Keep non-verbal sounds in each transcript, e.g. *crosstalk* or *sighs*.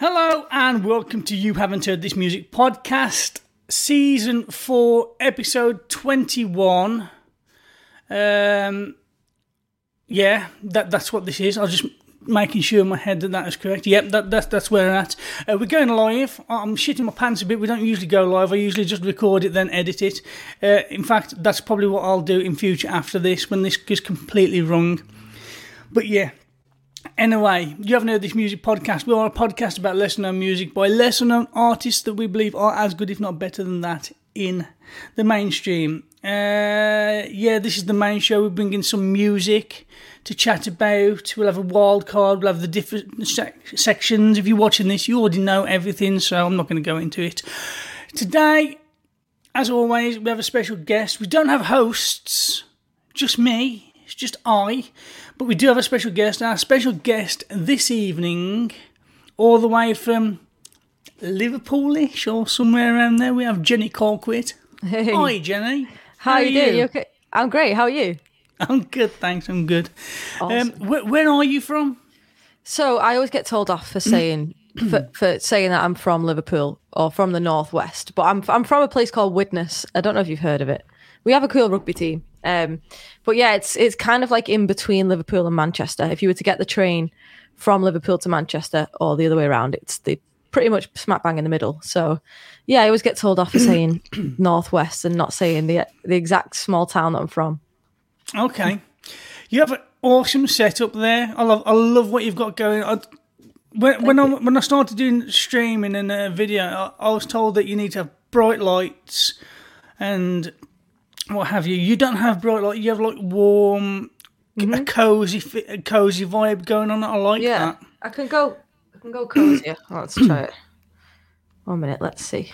Hello and welcome to You Haven't Heard This Music podcast, season 4, episode 21. Um, yeah, that that's what this is. I was just making sure in my head that that is correct. Yep, that, that's that's where we're at. Uh, we're going live. I'm shitting my pants a bit. We don't usually go live. I usually just record it, then edit it. Uh, in fact, that's probably what I'll do in future after this when this goes completely wrong. But yeah, Anyway, you haven't heard this music podcast. We are a podcast about lesser known music by lesser known artists that we believe are as good, if not better than that, in the mainstream. Uh, yeah, this is the main show. We're bringing some music to chat about. We'll have a wild card. We'll have the different sec- sections. If you're watching this, you already know everything, so I'm not going to go into it. Today, as always, we have a special guest. We don't have hosts, just me. It's just I. But we do have a special guest. Our special guest this evening, all the way from Liverpoolish or somewhere around there, we have Jenny Colquitt. Hey. Hi, Jenny. How, are you doing? You okay? I'm great. How are you? I'm good, thanks. I'm good. Awesome. Um, where, where are you from? So I always get told off for saying *clears throat* for, for saying that I'm from Liverpool or from the northwest, but I'm I'm from a place called Widnes. I don't know if you've heard of it. We have a cool rugby team, um, but yeah, it's it's kind of like in between Liverpool and Manchester. If you were to get the train from Liverpool to Manchester or the other way around, it's the pretty much smack bang in the middle. So yeah, I always get told off for saying *clears throat* northwest and not saying the the exact small town that I'm from. Okay. You have an awesome setup there. I love I love what you've got going. I, when when I when I started doing streaming and uh, video, I, I was told that you need to have bright lights and what have you. You don't have bright light. You have like warm, a mm-hmm. cozy, a cozy vibe going on. I like Yeah, that. I can go. I can go cozier. *clears throat* Oh, let's try it. One minute. Let's see.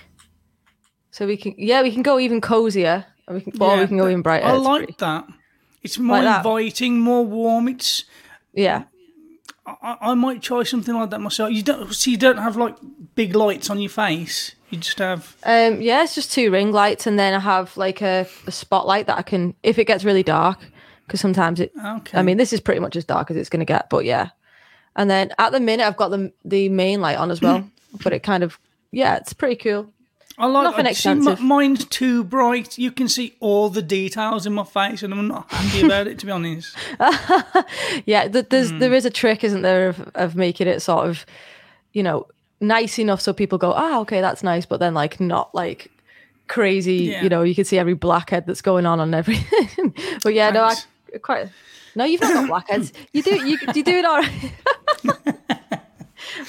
So we can, yeah, we can go even cozier. Or we can, or Yeah, we can go even brighter. I like pretty- that. It's more Like that? inviting, more warm. It's Yeah, I, I might try something like that myself. You don't see, you don't have like big lights on your face. You just have um, yeah. It's just two ring lights, and then I have like a, a spotlight that I can, if it gets really dark, because sometimes it. okay. I mean, this is pretty much as dark as it's going to get, but yeah. And then at the minute, I've got the the main light on as well, but it kind of, yeah, it's pretty cool. I like. nothing I see, expensive. mine's too bright. You can see all the details in my face, and I'm not happy about it. To be honest, *laughs* Yeah, th- there's Hmm. there is a trick, isn't there, of, of making it sort of, you know, nice enough so people go, ah, okay, that's nice, but then like not like crazy. Yeah. You know, you can see every blackhead that's going on on everything. *laughs* but yeah, no, I quite. No, you've not got blackheads. You do. You you do it all right. *laughs*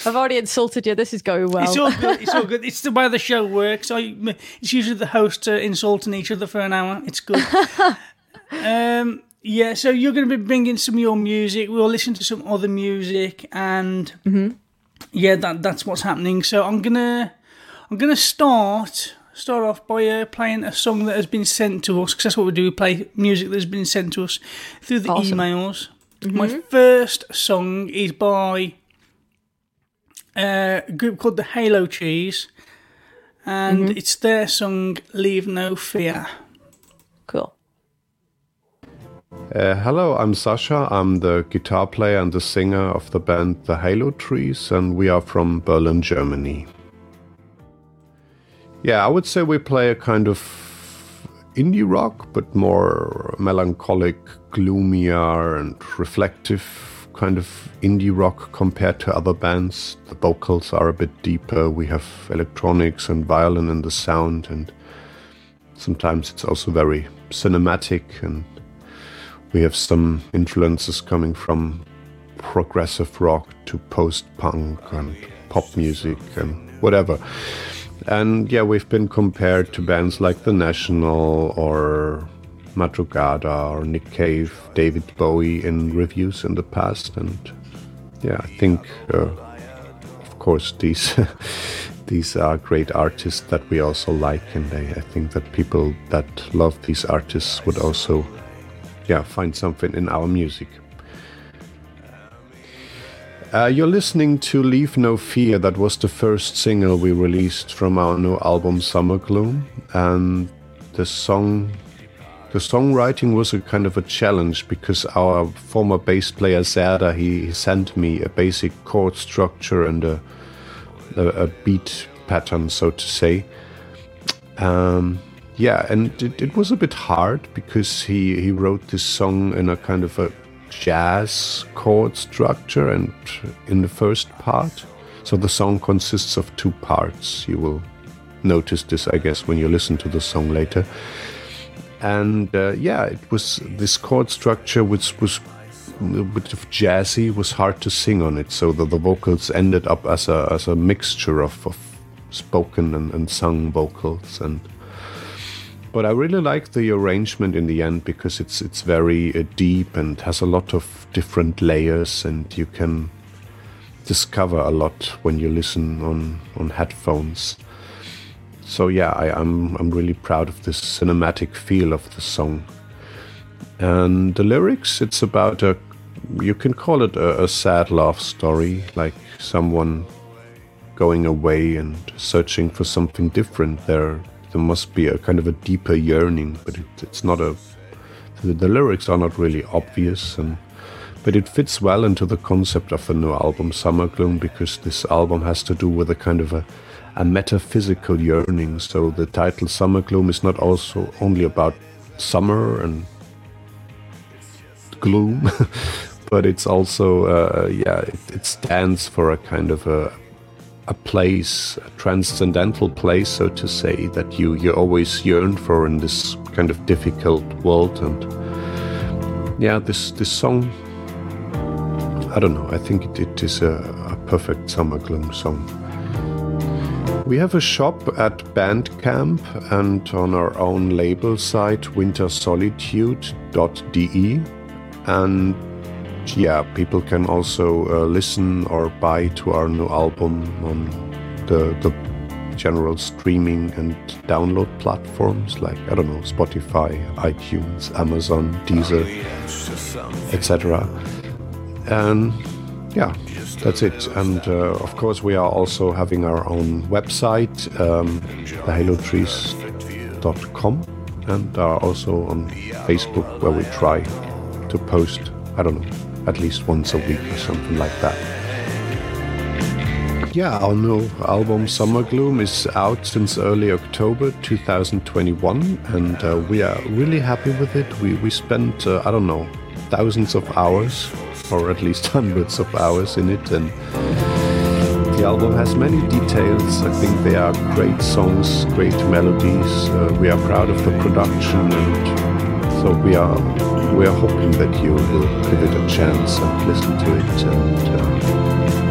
I've already insulted you. This is going well. it's all good. It's all *laughs* good. It's the way the show works. I, it's usually the hosts uh, insulting each other for an hour. It's good. *laughs* um, yeah. So you're going to be bringing some of your music. We'll listen to some other music, and Mm-hmm. yeah, that that's what's happening. So I'm gonna I'm gonna start start off by uh, playing a song that has been sent to us because that's what we do. We play music that's been sent to us through the Awesome. emails. My first song is by a group called the Halo Trees, and it's their song "Leave No Fear." cool. Uh, hello, I'm Sasha. I'm the guitar player and the singer of the band The Halo Trees, and we are from Berlin, Germany. Yeah, I would say we play a kind of indie rock, but more melancholic, gloomier, and reflective kind of indie rock compared to other bands. The vocals are a bit deeper. We have electronics and violin in the sound, and sometimes it's also very cinematic and we have some influences coming from progressive rock to post punk and pop music and whatever. And yeah, we've been compared to bands like The National or Madrugada or Nick Cave, David Bowie in reviews in the past. And yeah, I think, uh, of course, these. *laughs* these are great artists that we also like, and I, I think that people that love these artists would also yeah, find something in our music. Uh, you're listening to Leave No Fear. That was the first single we released from our new album Summer Gloom, and the song, the songwriting was a kind of a challenge because our former bass player Zerda he, he sent me a basic chord structure and a, a, a beat pattern, so to say. Um, yeah, and it, it was a bit hard because he, he wrote this song in a kind of a jazz chord structure and in the first part. So the song consists of two parts. You will notice this, I guess, when you listen to the song later. And uh, yeah, it was this chord structure which was a bit of jazzy, was hard to sing on it. So the, the vocals ended up as a, as a mixture of, of spoken and, and sung vocals and but I really like the arrangement in the end because it's it's very uh, deep and has a lot of different layers, and you can discover a lot when you listen on on headphones. So yeah, I, I'm I'm really proud of this cinematic feel of the song. And the lyrics, it's about a you can call it a, a sad love story, like someone going away and searching for something different. They're there must be a kind of a deeper yearning, but it, it's not a. The, the, lyrics are not really obvious, and but it fits well into the concept of the new album Summer Gloom because this album has to do with a kind of a, a metaphysical yearning. So the title Summer Gloom is not also only about summer and gloom, *laughs* but it's also uh, yeah it, it stands for a kind of a a place, a transcendental place, so to say, that you, you always yearn for in this kind of difficult world. And yeah, this, this song, I don't know, I think it, it is a, a perfect summer gloom song. We have a shop at Bandcamp and on our own label site, wintersolitude.de. And yeah, people can also uh, listen or buy to our new album on the, the general streaming and download platforms like I don't know Spotify, iTunes, Amazon, Deezer, etc. And yeah, that's it. And uh, of course, we are also having our own website, um, thehalotrees.com, and are also on Facebook where we try to post. I don't know at least once a week or something like that. Yeah, our new album Summer Gloom is out since early October 2021, and uh, we are really happy with it. We, we spent, uh, I don't know, thousands of hours, or at least hundreds of hours in it, and the album has many details. I think they are great songs, great melodies. Uh, we are proud of the production, and so we are we are hoping that you will give it a chance and listen to it and uh,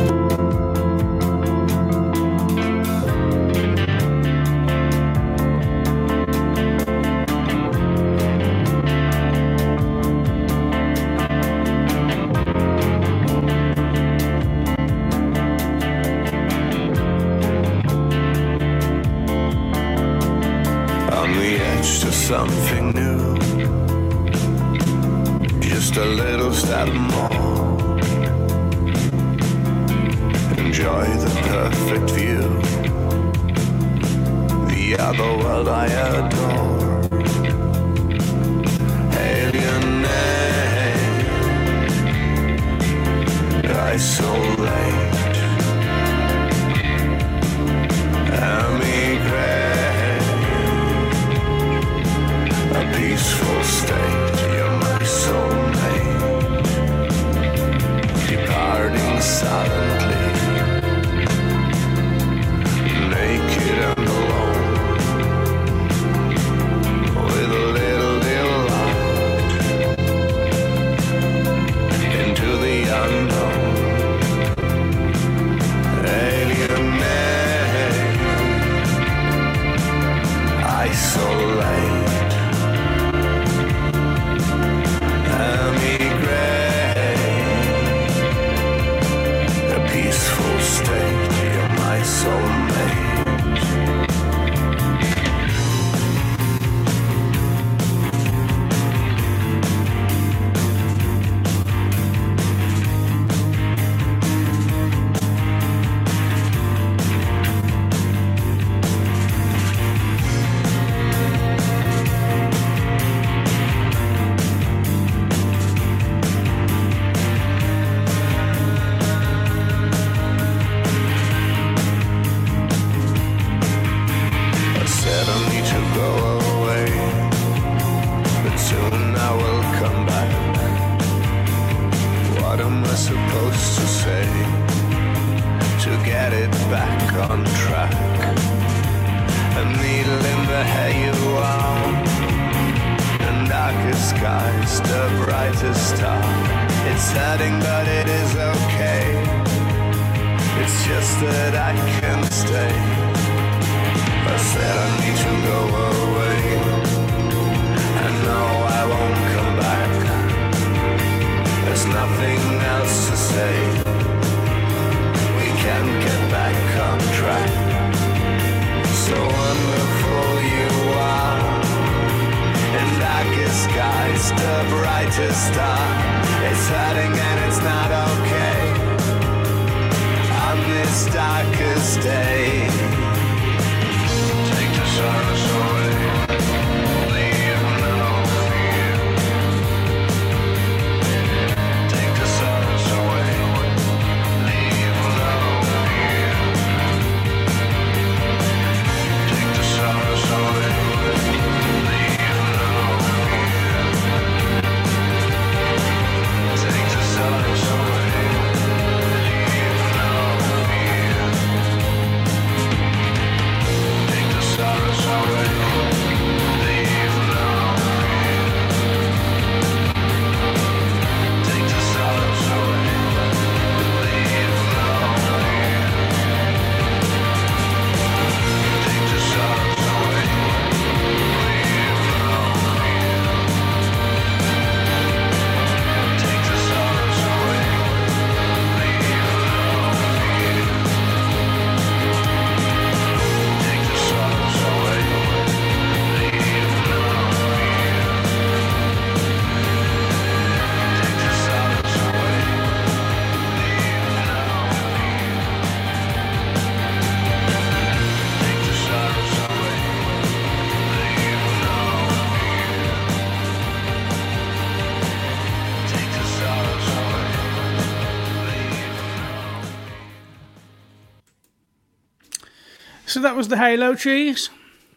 So that was the Halo Trees.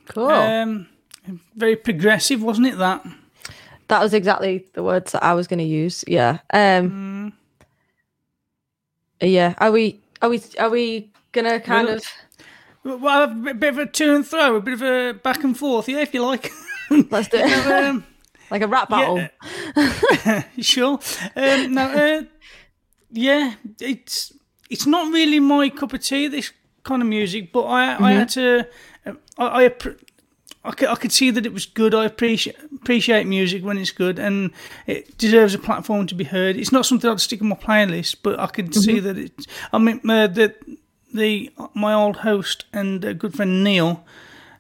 Cool. Um, very progressive, wasn't it? That. that was exactly the words that I was going to use. Yeah. Um. Yeah. Are we? Are we? Are we gonna kind Well, of? Well, a bit of a to and throw, a bit of a back and forth, yeah, if you like. *laughs* Let's do it. *laughs* um, *laughs* like a rap battle. Yeah. sure. Um, no, uh, yeah, it's it's not really my cup of tea. This kind of music, but I I had to um, I I, I, could, I could see that it was good. I appreciate appreciate music when it's good, and it deserves a platform to be heard. It's not something I'd stick on my playlist, but I could see that it. I mean, uh, the the my old host and uh, good friend Neil.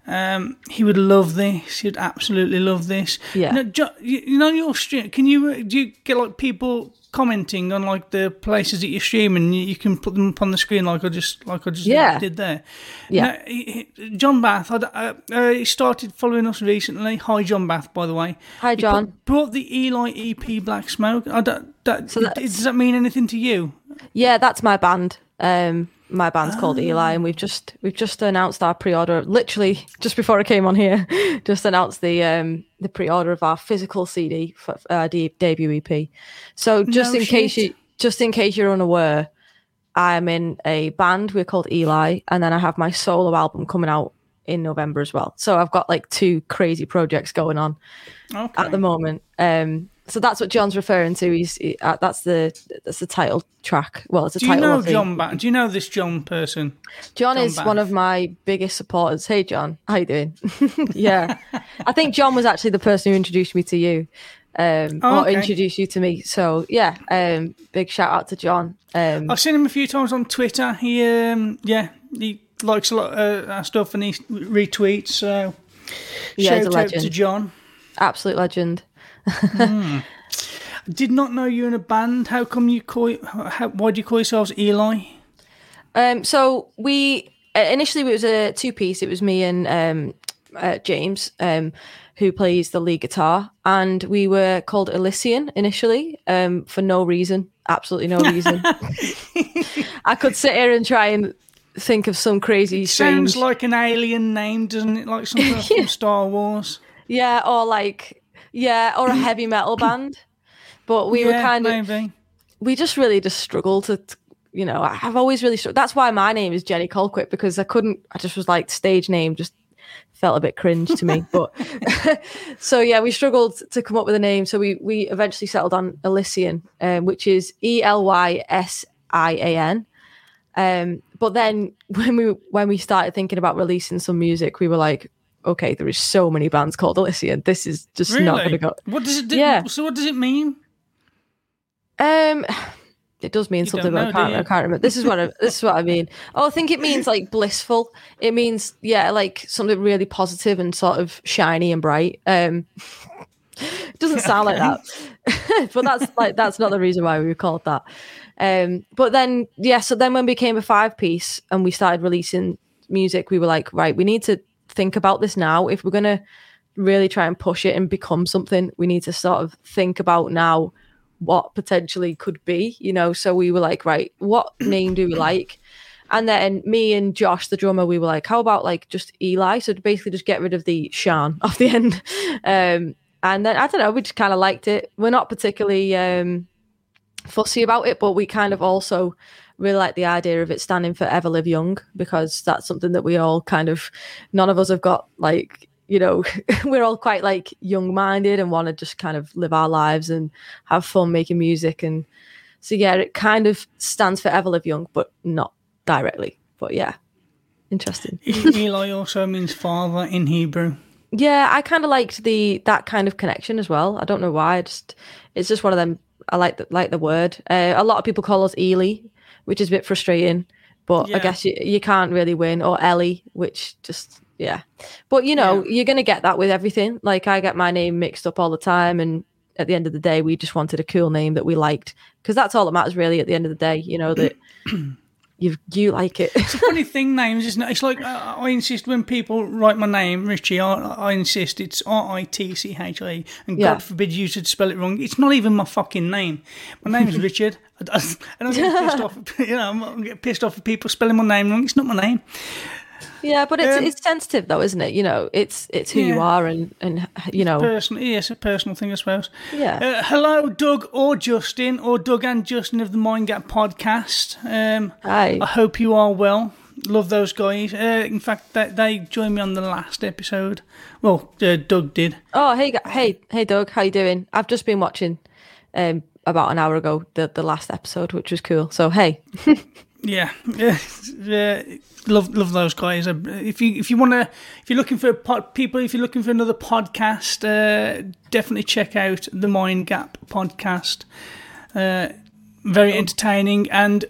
Um, he would love this. He'd absolutely love this. Yeah. Now, Jo- you, you know your stream. Can you uh, do you get like people commenting on like the places that you're streaming? You, you can put them up on the screen like I just like I just Yeah. did there. Yeah. He- he- John Bath. I, uh, uh, he started following us recently. Hi, John Bath. By the way. Hi, John. put- brought the Eli EP Black Smoke. I don't, that, So does that mean anything to you? Yeah, that's my band. Um, my band's called Eli, and we've just we've just announced our pre-order. Literally just before I came on here, *laughs* just announced the um the pre-order of our physical CD for our de- debut EP. So just No in case you just in case you're unaware, I'm in a band. We're called Eli, and then I have my solo album coming out in November as well. So I've got like two crazy projects going on Okay. at the moment. Um, so that's what John's referring to. He's he, uh, that's the that's the title track. Well, it's a Do you title. know John? Ba- Do you know this John person? John, John is one of my biggest supporters. Hey, John, how you doing? *laughs* yeah, I think John was actually the person who introduced me to you, um, Oh, or okay. introduced you to me. So yeah, um, big shout out to John. Um, I've seen him a few times on Twitter. He, um, yeah, he likes a lot of uh, our stuff and he retweets. So Yeah, shout out to. John. absolute legend. I did not know you were in a band. How come you call? How, why do you call yourselves Eli? Um, so we uh, initially it was a two piece. It was me and um, uh, James, um, who plays the lead guitar, and we were called Elysian initially um, for no reason, absolutely no reason. *laughs* I could sit here and try and think of some crazy, strange, Sounds like an alien name, doesn't it? Like something *laughs* from Star Wars. yeah, or like yeah, or a *clears throat* heavy metal band. But we were kind of maybe. we just really just struggled to, to- you know, I've always really struggled. That's why my name is Jenny Colquitt because I couldn't, I just was like, stage name just felt a bit cringe to me. *laughs* But *laughs* so yeah, we struggled to come up with a name. So we, we eventually settled on Elysian, um, which is E L Y S I A N. Um, but then *laughs* when we when we started thinking about releasing some music, we were like, okay, there is so many bands called Elysian. This is just not going to go. What does it do? Yeah. So what does it mean? Um, it does mean something, don't but I can't. I can't remember. This is what I, this is what I mean. Oh, I think it means like blissful. It means yeah, like something really positive and sort of shiny and bright. Um, it doesn't sound like that, *laughs* but that's like that's not the reason why we were called that. Um, but then yeah, so then when we became a five piece and we started releasing music, we were like, right, we need to think about this now. If we're gonna really try and push it and become something, we need to sort of think about now what potentially could be, you know. So we were like, right, what name do we *clears throat* like? And then me and Josh, the drummer, we were like, how about like just Eli? So to basically just get rid of the Shan *laughs* off the end. Um, and then I don't know, we just kind of liked it. We're not particularly um, fussy about it, but we kind of also really like the idea of it standing for Ever Live Young because that's something that we all kind of, none of us have got like, you know, *laughs* we're all quite like young minded and want to just kind of live our lives and have fun making music. And so, yeah, it kind of stands for Ever Live Young, but not directly. But yeah, interesting. *laughs* Eli also means father in Hebrew. Yeah, I kind of liked the that kind of connection as well. I don't know why. I just it's just one of them. I like the, like the word. Uh, a lot of people call us Ely, which is a bit frustrating, but I guess you, you can't really win. Or Ellie, which just yeah. But you know, you're gonna get that with everything. Like I get my name mixed up all the time, and at the end of the day, we just wanted a cool name that we liked because that's all that matters really. At the end of the day, you know that *clears throat* you you like it. It's a funny thing, names, isn't it? It's like uh, I insist when people write my name, Richie. I, I insist it's R I T C H I, E, and Yeah. God forbid you should spell it wrong. It's not even my fucking name. My name is *laughs* Richard. I, don't- I don't get pissed off. *laughs* You know, I'm not get pissed off if people spelling my name wrong. It's not my name. Yeah, but it's Um, it's sensitive though, isn't it? You know, it's it's who you are, and and you know, Personal, yes, a personal thing, I suppose. Yeah. Uh, hello, Doug or Justin, or Doug and Justin of the Mind Gap podcast. Um, Hi. I hope you are well. Love those guys. Uh, in fact, they, they joined me on the last episode. Well, uh, Doug did. Oh, hey, hey, hey, Doug, how you doing? I've just been watching, um, about an hour ago the the last episode, which was cool. So hey, *laughs* Yeah, yeah, *laughs* yeah. Love, love those guys. Uh, If you, if you want to, if you're looking for pod, people, if you're looking for another podcast, uh, definitely check out the Mind Gap podcast. Uh, very entertaining, and,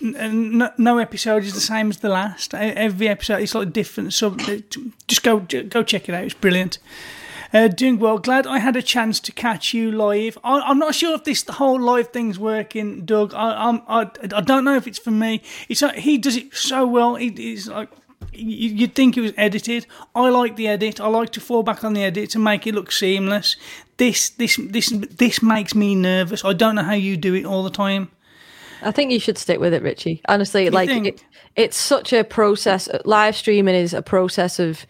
and no, no episode is the same as the last. Every episode is like different. So uh, just go, go check it out. It's brilliant. Uh, doing well. Glad I had a chance to catch you live. I, I'm not sure if this whole live thing's working, Doug. I, I'm, I, I don't know if it's for me. It's like, he does it so well. He, he's like you- you'd think it was edited. I like the edit. I like to fall back on the edit to make it look seamless. This, this, this, this makes me nervous. I don't know how you do it all the time. I think you should stick with it, Richie. Honestly, like it, it's such a process. Live streaming is a process of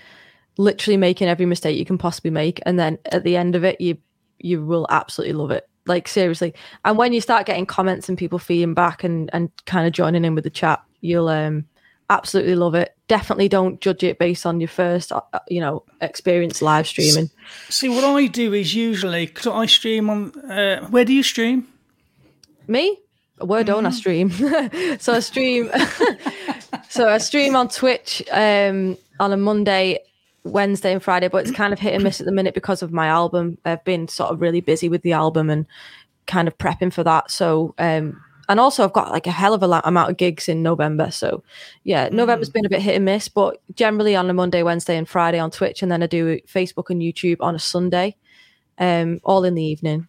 literally making every mistake you can possibly make, and then at the end of it, you you will absolutely love it. Like seriously, and when you start getting comments and people feeding back and and kind of joining in with the chat, you'll um absolutely love it. Definitely don't judge it based on your first, uh, you know, experience live streaming. See, what I do is usually because I stream on. Uh, where do you stream? Me? Where don't I stream? *laughs* so I stream. *laughs* so I stream on Twitch um, on a Monday, Wednesday, and Friday, but it's kind of hit and miss at the minute because of my album. I've been sort of really busy with the album and kind of prepping for that. So, um, and also I've got like a hell of a lot, amount of gigs in November. So, yeah, November's been a bit hit and miss, but generally on a Monday, Wednesday, and Friday on Twitch, and then I do Facebook and YouTube on a Sunday, um, all in the evening.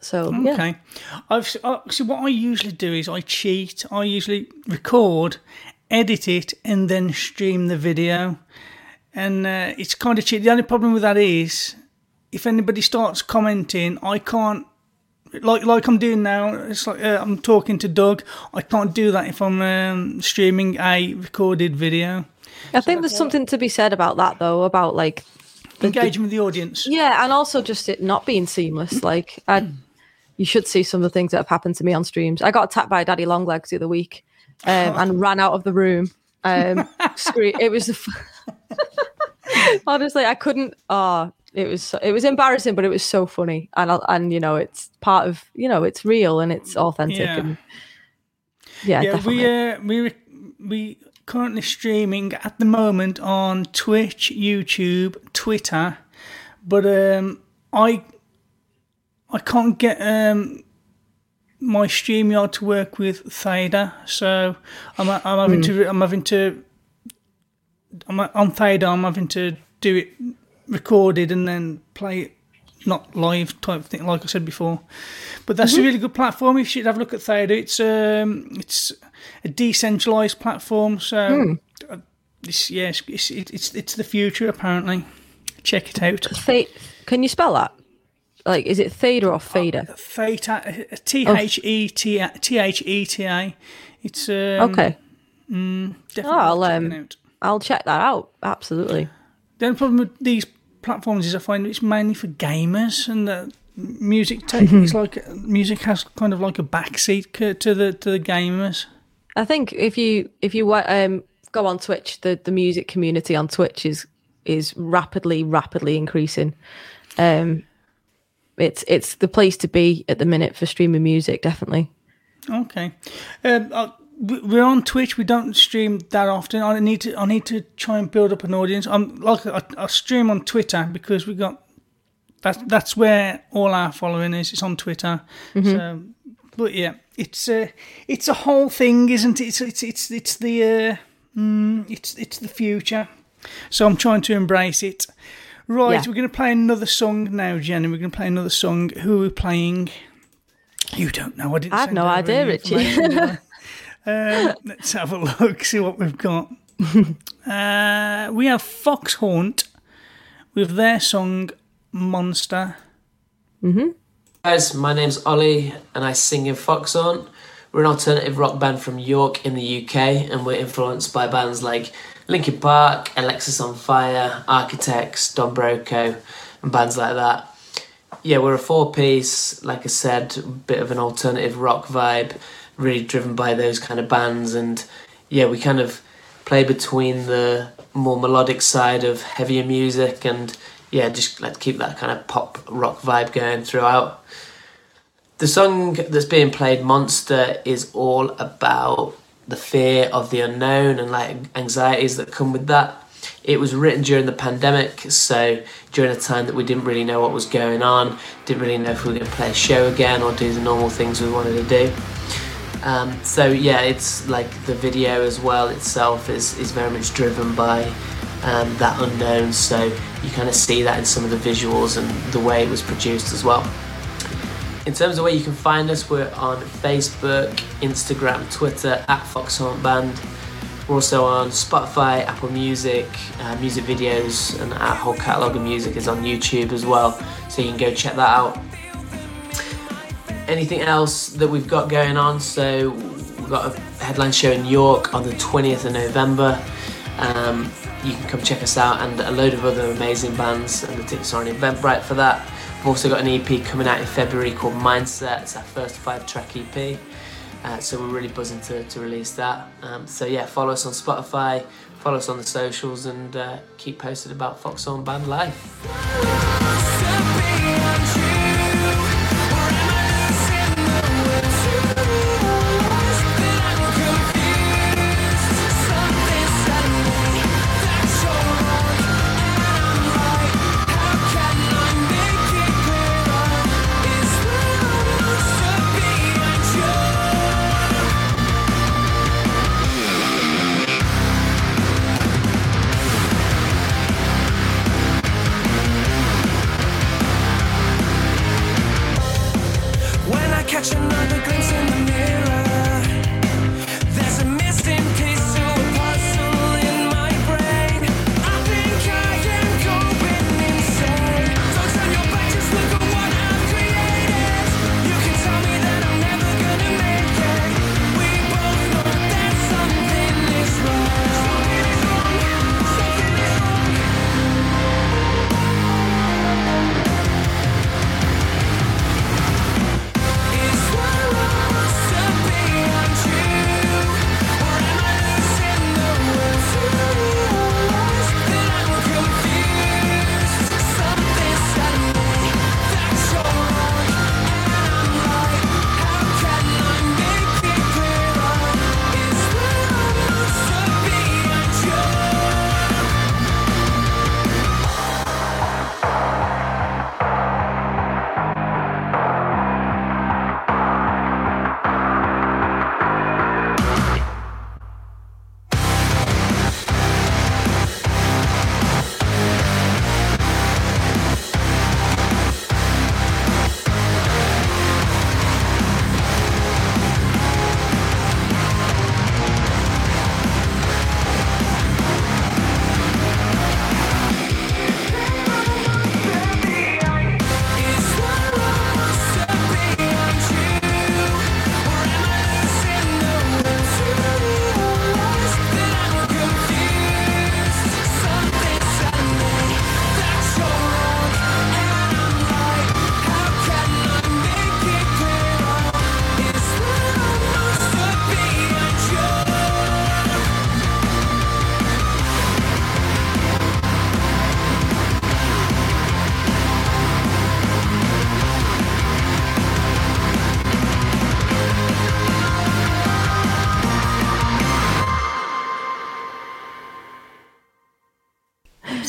So yeah. Okay. I've uh, see what I usually do is I cheat. I usually record, edit it, and then stream the video. And uh, it's kind of cheap. The only problem with that is if anybody starts commenting, I can't. Like like I'm doing now, it's like uh, I'm talking to Doug. I can't do that if I'm um, streaming a recorded video. I think there's something to be said about that though, about like Engaging with the audience. yeah, and also just it not being seamless. Like I, you should see some of the things that have happened to me on streams. I got attacked by Daddy Longlegs the other week, um, *laughs* and ran out of the room. Um, scre- it was the f- *laughs* honestly I couldn't. Oh, it was so- it was embarrassing, but it was so funny, and and you know it's part of you know it's real and it's authentic Yeah. and yeah, Yeah, we uh, we we currently streaming at the moment on Twitch, YouTube, Twitter, but um, I I can't get um my StreamYard to work with Theta, so I'm I'm having to I'm having to I'm on Theta. I'm having to do it recorded and then play it not live type thing, like I said before. But that's a really good platform. If You should have a look at Theta. It's um, it's a decentralized platform. So uh, it's, yeah, it's, it's it's it's the future apparently. Check it out. Th- can you spell that? Like, is it theta or theta? Theta, T H E T A T H E T A. It's um, Okay, Definitely Oh, I'll, um, out. I'll check that out. Absolutely. The only problem with these platforms is I find it's mainly for gamers and the music. Take, Mm-hmm. it's like music has kind of like a backseat to the to the gamers. I think if you if you um, go on Twitch, the, the music community on Twitch is is rapidly rapidly increasing. Um, it's it's the place to be at the minute for streaming music, definitely. Okay, um, we- we're on Twitch. We don't stream that often. I need to. I need to try and build up an audience. I'm like I, I stream on Twitter because we got that's that's where all our following is. It's on Twitter. So, but yeah, it's a it's a whole thing, isn't it? It's it's it's it's the uh, mm, it's it's the future. So I'm trying to embrace it. Right, Yeah. we're going to play another song now, Jenny. We're going to play another song. Who are we playing? You don't know. I didn't. I have no idea, Richie. *laughs* information, did I? um, let's have a look. See what we've got. *laughs* uh, we have Foxhaunt with their song "Monster." Guys, my name's Ollie and I sing in Foxhaunt. We're an alternative rock band from York in the UK and we're influenced by bands like Linkin Park, Alexisonfire, Architects, Don Broco, and bands like that. Yeah, we're a four piece, like I said, a bit of an alternative rock vibe, really driven by those kind of bands. And yeah, we kind of play between the more melodic side of heavier music and yeah, just like keep that kind of pop rock vibe going throughout. The song that's being played, Monster, is all about the fear of the unknown and like anxieties that come with that. It was written during the pandemic, so during a time that we didn't really know what was going on, didn't really know if we were going to play a show again or do the normal things we wanted to do. Um, so yeah, it's like the video as well itself is, is very much driven by um, that unknown. So you kind of see that in some of the visuals and the way it was produced as well. In terms of where you can find us, we're on Facebook, Instagram, Twitter at Foxhaunt Band. We're also on Spotify, Apple Music, uh, music videos, and our whole catalogue of music is on YouTube as well. So you can go check that out. Anything else that we've got going on. So we've got a headline show in York on the 20th of November. Um, you can come check us out and a load of other amazing bands and the tickets are on Eventbrite for that. We've also got an EP coming out in February called Mindset. It's our first five track EP. Uh, so we're really buzzing to, to release that. Um, so yeah, follow us on Spotify, follow us on the socials, and uh, keep posted about Foxhaunt Band Life.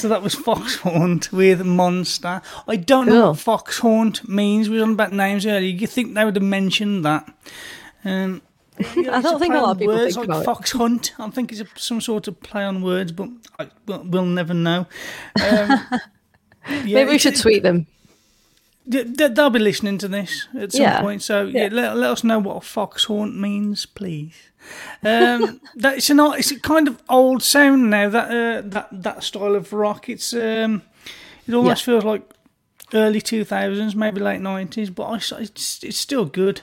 So that was Foxhaunt with Monster. I don't know Cool. what Foxhaunt means. We were on about names earlier. You think they would have mentioned that? Um, *laughs* I don't think a lot of people words think like about it. fox hunt. I think it's a, some sort of play on words, but I, we'll, we'll never know. Um, *laughs* yeah, Maybe we should tweet them. They- they- They'll be listening to this at some Yeah. point, so yeah, Yeah. let, let us know what a fox haunt means, please. Um, *laughs* that it's an it's a kind of old sound now. That uh, that that style of rock. It's um, it almost feels like early two thousands, maybe late nineties, but I, it's it's still good.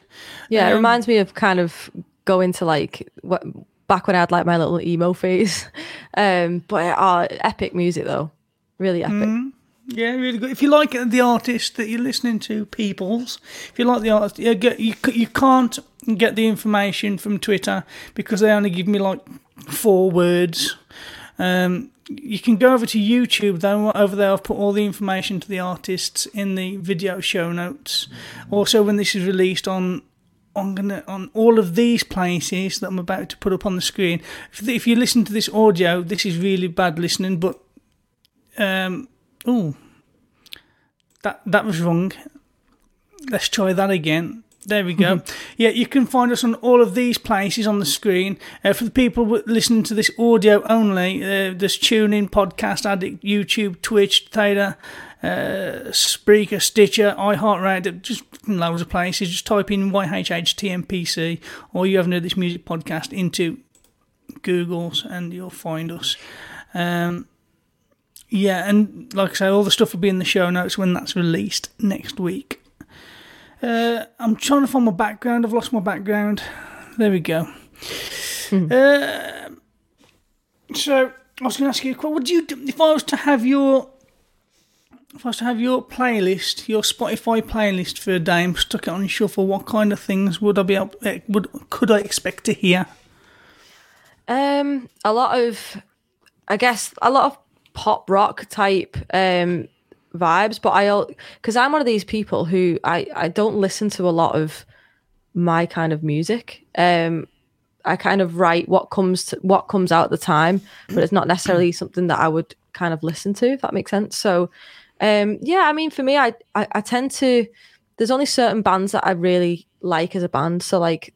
Yeah, it Um, reminds me of kind of going to like what back when I had like my little emo phase. *laughs* Um, but uh, epic music though, really epic. Mm-hmm. Yeah, really good. If you like the artist that you're listening to, Peoples, if you like the artist, you, you can't get the information from Twitter because they only give me like four words. Um, you can go over to YouTube though. Over there, I've put all the information to the artists in the video show notes. Also, when this is released on I'm gonna on all of these places that I'm about to put up on the screen. If, if you listen to this audio, this is really bad listening, but um, oh, that that was wrong. Let's try that again. There we go. yeah, you can find us on all of these places on the screen. Uh, for the people listening to this audio only, uh, there's TuneIn, Podcast Addict, YouTube, Twitch, Theta, uh, Spreaker, Stitcher, iHeartRadio, just loads of places. Just type in YHHTMPC or you haven't heard this music podcast into Google's and you'll find us. Um, yeah, and like I say, all the stuff will be in the show notes when that's released next week. Uh, I'm trying to find my background. I've lost my background. There we go. Uh, so I was going to ask you, what would you do if I was to have your if I was to have your playlist, your Spotify playlist for a day and stuck it on shuffle? What kind of things would I be able? eh, Would could I expect to hear? Um, a lot of, I guess, a lot of pop rock type um vibes. But I, because I'm one of these people who I I don't listen to a lot of my kind of music. Um, I kind of write what comes to what comes out at the time, but it's not necessarily something that I would kind of listen to. If that makes sense. So, um, yeah, I mean, for me, I, I I tend to. There's only certain bands that I really like as a band. So like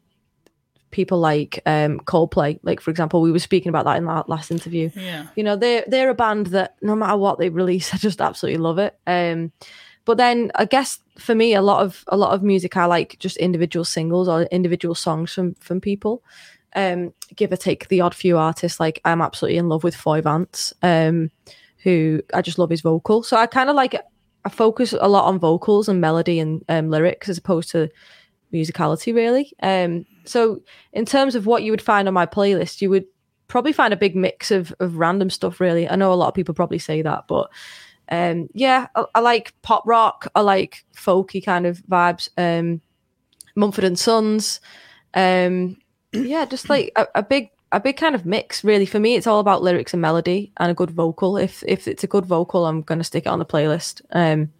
people like um Coldplay, like for example, we were speaking about that in that last interview. Yeah. You know, they're they're a band that no matter what they release, *laughs* I just absolutely love it. Um but then I guess for me a lot of a lot of music I like just individual singles or individual songs from from people. Um give or take the odd few artists like I'm absolutely in love with Foy Vance, um, who I just love his vocal. So I kind of like I focus a lot on vocals and melody and um, lyrics as opposed to musicality really. Um so in terms of what you would find on my playlist, you would probably find a big mix of of random stuff really. I know a lot of people probably say that, but um yeah, I, I like pop rock, I like folky kind of vibes, um Mumford and Sons. Um yeah, just like a, a big a big kind of mix really. For me it's all about lyrics and melody and a good vocal. If if it's a good vocal i'm going to stick it on the playlist. Um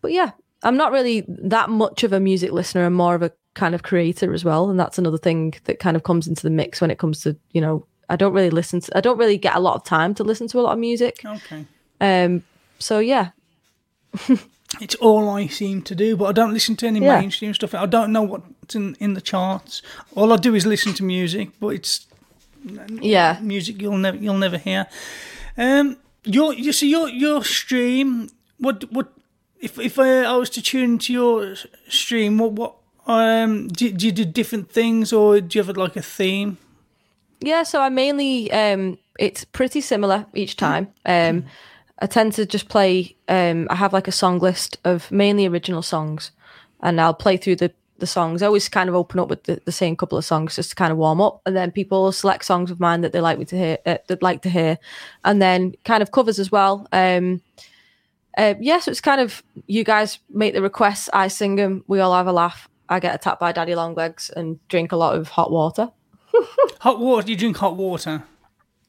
but yeah i'm not really that much of a music listener. I'm more of a kind of creator as well and that's another thing that kind of comes into the mix when it comes to you know i don't really listen to i don't really get a lot of time to listen to a lot of music Okay. um so yeah *laughs* It's all I seem to do, but I don't listen to any Yeah. mainstream stuff. I don't know what's in, in the charts. All I do is listen to music, but it's yeah music you'll never you'll never hear. Um, your you see your your stream. What what if if I, I was to tune into your stream? What what um do, do you do different things or do you have like a theme? Yeah, so I mainly um it's pretty similar each time. Um I tend to just play um I have like a song list of mainly original songs and I'll play through the the songs. I always kind of open up with the, the same couple of songs just to kind of warm up and then people select songs of mine that they like me to hear uh, that like to hear and then kind of covers as well. Um uh, yeah, so it's kind of you guys make the requests, I sing them, we all have a laugh. I get attacked by daddy long legs and drink a lot of hot water. *laughs* Hot water? Do you drink hot water?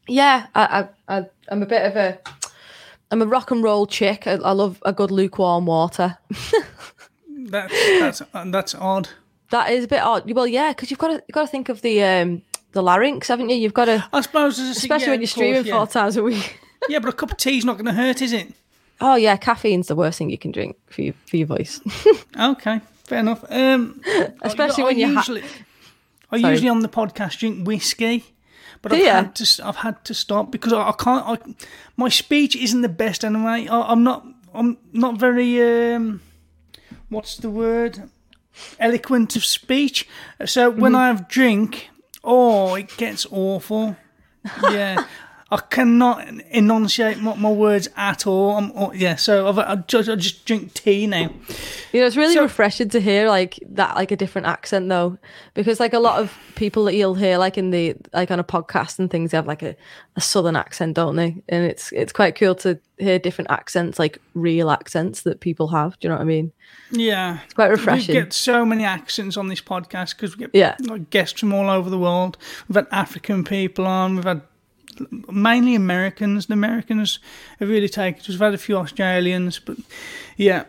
Yeah, I, I, I, I'm a bit of a, I'm a rock and roll chick. I, I love a good lukewarm water. *laughs* That that's uh, that's odd. That is a bit odd. Well, yeah, because you've got to, you've got to think of the, um, the larynx, haven't you? You've got to, I suppose, especially yeah, when you're streaming yeah. four times a week. *laughs* Yeah, but a cup of tea's not going to hurt, is it? Oh yeah, caffeine's the worst thing you can drink for your for your voice. Okay, fair enough. Um, Especially I when you ha- usually, I Sorry. usually on the podcast drink whiskey, but Do I've had to I've had to stop because I, I can't. I, my speech isn't the best anyway. I, I'm not I'm not very um, what's the word eloquent of speech. So Mm-hmm. when I have drink, oh, it gets awful. Yeah. *laughs* I cannot enunciate my, my words at all. I'm, oh, yeah, so I've, I, just, I just drink tea now. You know, it's really So- refreshing to hear like that, like a different accent though, because like a lot of people that you'll hear like in the like on a podcast and things, they have like a, a southern accent, don't they? And it's it's quite cool to hear different accents, like real accents that people have. Do you know what I mean? Yeah, It's quite refreshing. We get so many accents on this podcast because we get Yeah. like, guests from all over the world. We've had African people on. We've had mainly Americans. The Americans have really taken. We've had a few Australians, but yeah.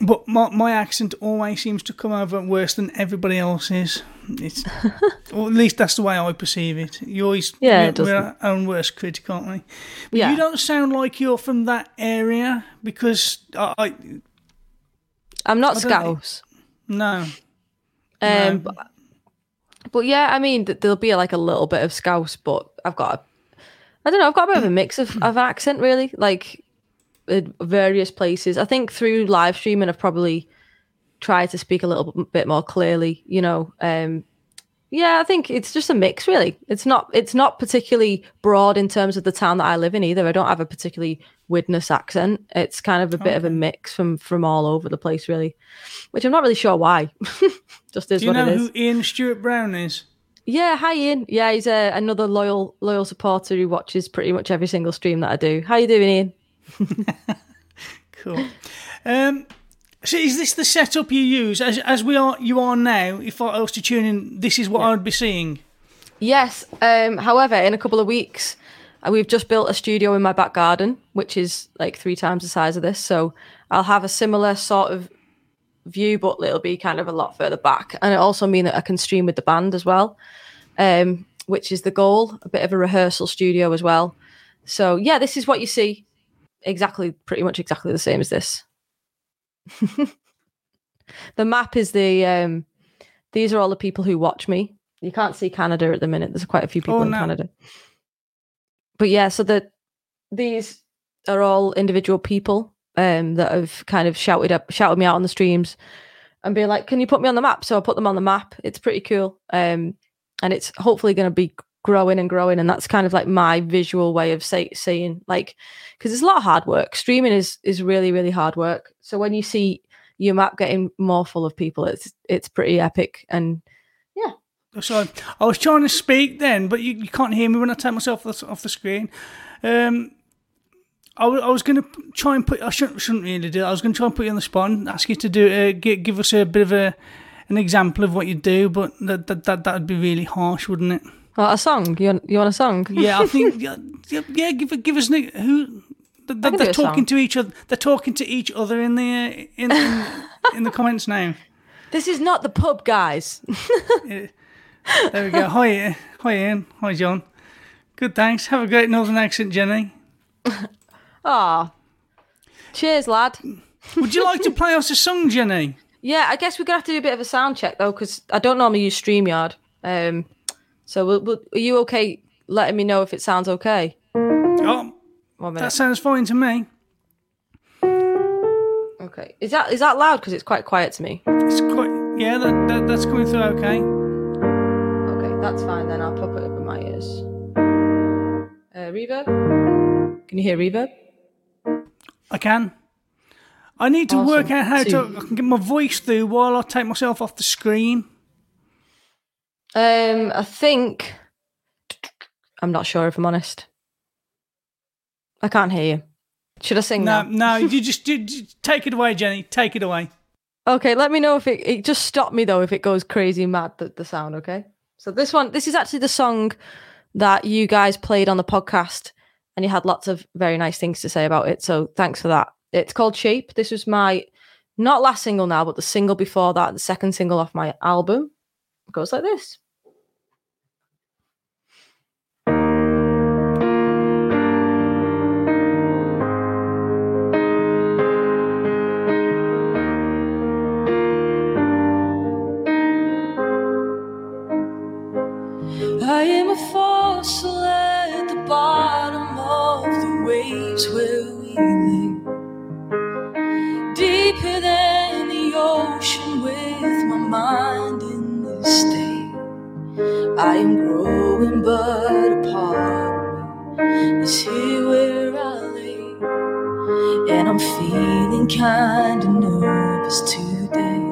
But my, my accent always seems to come over worse than everybody else's. It's, *laughs* or at least that's the way I perceive it. You always Yeah, it we're our own worst critic, aren't we? But Yeah. you don't sound like you're from that area because I, I I'm not I Scouse. no. Um, but, but yeah, I mean, there'll be like a little bit of Scouse, but I've got, a, I don't know, I've got a bit of a mix of, of accent really, like in various places. I think through live streaming, I've probably tried to speak a little bit more clearly, you know, um, Yeah, I think it's just a mix, really. It's not it's not particularly broad in terms of the town that I live in either. I don't have a particularly Widnes accent. It's kind of a bit of a mix from from all over the place, really. Which I'm not really sure why. *laughs* just is Do you what know it is. who Ian Stewart Brown is? Yeah, hi Ian. Yeah, he's a, another loyal loyal supporter who watches pretty much every single stream that I do. How you doing, Ian? *laughs* Cool. Um, so is this the setup you use as as we are you are now? If I was to tune in, this is what I would be seeing. Yes. Um, however, in a couple of weeks, uh, we've just built a studio in my back garden, which is like three times the size of this. So I'll have a similar sort of view, but it'll be kind of a lot further back. And it also mean that I can stream with the band as well, um, which is the goal. A bit of a rehearsal studio as well. So yeah, this is what you see. Exactly, pretty much exactly the same as this. *laughs* the map is the. Um, these are all the people who watch me. You can't see Canada at the minute. There's quite a few people Oh, in no. Canada. But yeah, so the these are all individual people um, that have kind of shouted up, shouted me out on the streams, and being like, "Can you put me on the map?" So I put them on the map. It's pretty cool, um, and it's hopefully going to be growing and growing. And that's kind of like my visual way of say, saying, like, because it's a lot of hard work. Streaming is is really really hard work. So when you see your map getting more full of people, it's it's pretty epic. And yeah. So I was trying to speak then, but you, you can't hear me when I take myself off the, off the screen. Um, I, wa- I was going to try and put. I shouldn't shouldn't really do. That. I was going to try and put you on the spot and ask you to do uh, give, give us a bit of a an example of what you do, but that that that that would be really harsh, wouldn't it? oh, a song. You want, you want a song? Yeah, I think *laughs* yeah, yeah, give give us an, who. They're, they're talking to each other. They're talking to each other in the uh, in, in *laughs* in the comments now. This is not the pub, guys. *laughs* There we go. Hi, uh, hi, Ian. Hi, John. Good, thanks. Have a great northern accent, Jenny. Ah, cheers, lad. Would you like to play us a song, Jenny? Yeah, I guess we're gonna have to do a bit of a sound check though, because I don't normally use Streamyard. Um, so we'll, we'll, are you okay letting me know if it sounds okay? Oh, that sounds fine to me. Okay. Is that is that loud? Because it's quite quiet to me. It's quite, yeah, that, that, that's coming through okay. Okay, that's fine then. I'll pop it up in my ears. Uh, reverb. Can you hear reverb? I can. I need to work out how to I can get my voice through while I take myself off the screen. Um, I think I'm not sure if I'm honest. I can't hear you. Should I sing No, now? no, you *laughs* just, you just take it away, Jenny. Take it away. Okay, let me know if it, it just stop me though if it goes crazy mad the, the sound, okay? So this one this is actually the song that you guys played on the podcast and you had lots of very nice things to say about it. So thanks for that. It's called Shape. This was my not last single now, but the single before that, the second single off my album. It goes like this. I am a fossil mind in this state. I am growing, but a part of me is here where I lay. And I'm feeling kinda nervous today.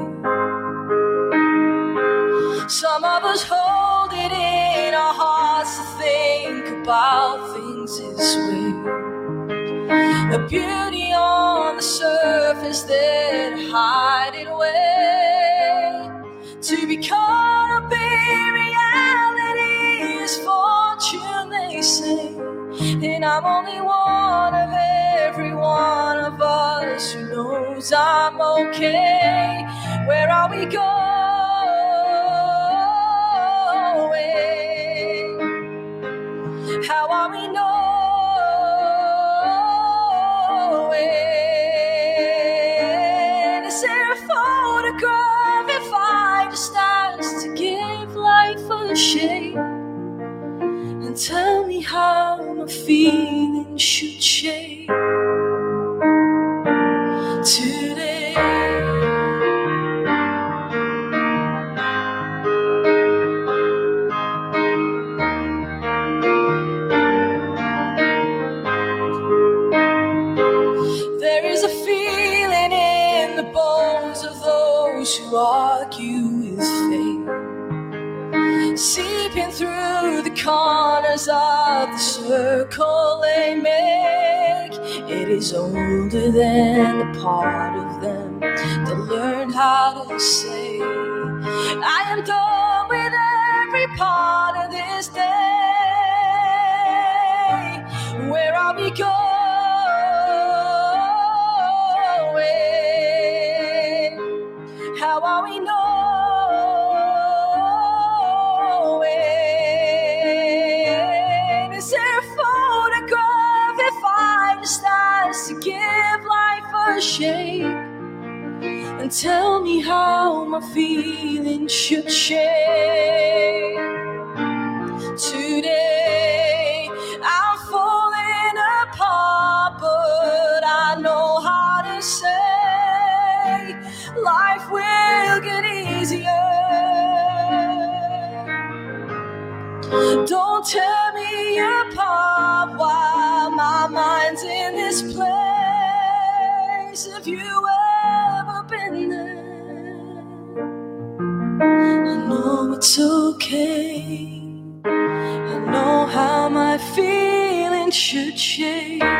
Some of us hold it in our hearts to think about things this way. The beauty on the surface that hide it away. To be reality is fortune, they say. And I'm only one of every one of us who knows I'm okay. Where are we going? How are we knowing? And tell me how my feelings should shape than the part of them that learned how to say, how my feelings should change. Today I'm falling apart, but I know how to say life will get easier. Don't tear it's okay. I know how my feelings should shape.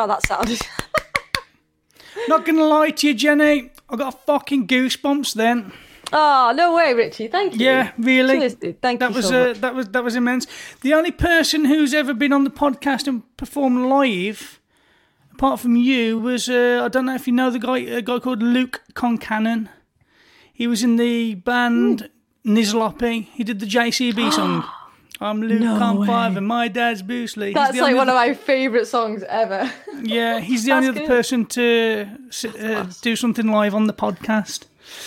How that sounded. *laughs* Not gonna lie to you, Jenny. I got a fucking goosebumps then. oh no way, Richie! Thank you. Yeah, really. Dude. Thank that you That was so uh, that was that was immense. The only person who's ever been on the podcast and performed live, apart from you, was uh, I don't know if you know the guy a guy called Luke Concannon. He was in the band Nizlopi. He did the JCB song. *gasps* *gasps* I'm Luke No Con Five way. and my dad's Bruce Lee. He's That's like only one of my favourite songs ever. *laughs* Yeah, he's the only That's other person to uh, do something live on the podcast.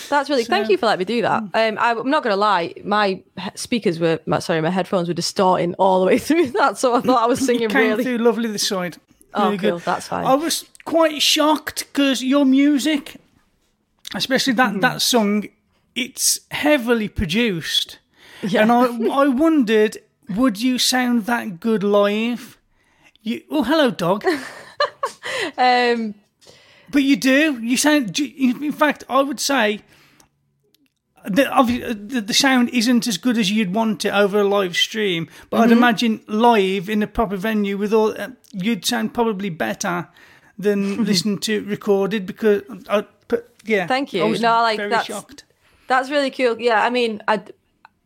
That's really. thank you for letting me do that. Mm. Um, I, I'm not gonna lie, my speakers were, my, sorry, my headphones were distorting all the way *laughs* through that, so I thought I was *laughs* You singing came really. through lovely this side. Oh, Really cool. good. That's fine. I was quite shocked because your music, especially that that song, it's heavily produced, yeah. and I I wondered, would you sound that good live? You oh hello dog, *laughs* um, but you do. You sound. In fact, I would say. The, the, the sound isn't as good as you'd want it over a live stream, but Mm-hmm. I'd imagine live in a proper venue with all, uh, you'd sound probably better than *laughs* listening to recorded because I, but yeah. Thank you. I was No, like, very that's- shocked. That's really cool. Yeah, I mean, I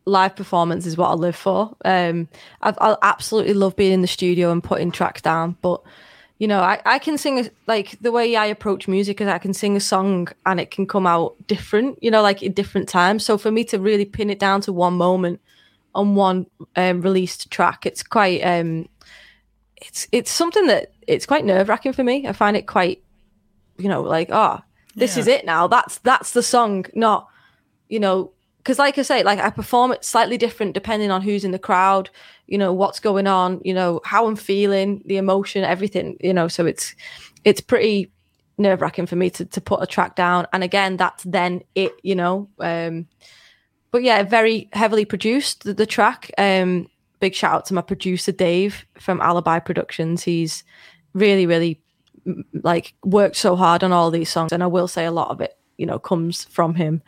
live performance is what I live for. Um, I, I absolutely love being in the studio and putting tracks down. But you know, I, I can sing a, like the way I approach music is I can sing a song and it can come out different. You know, like at different times. So for me to really pin it down to one moment on one um, released track, it's quite um, it's it's something that it's quite nerve wracking for me. I find it quite, you know, like oh, this Yeah. is it now. That's that's the song, not you know, because like I say, like I perform it slightly different depending on who's in the crowd, you know, what's going on, you know, how I'm feeling, the emotion, everything, you know. So it's it's pretty nerve wracking for me to to put a track down, and again, that's then it, you know. Um, but yeah, very heavily produced the, the track. Um, big shout out to my producer Dave from Alibi Productions. He's really, really like worked so hard on all these songs, and I will say a lot of it, you know, comes from him.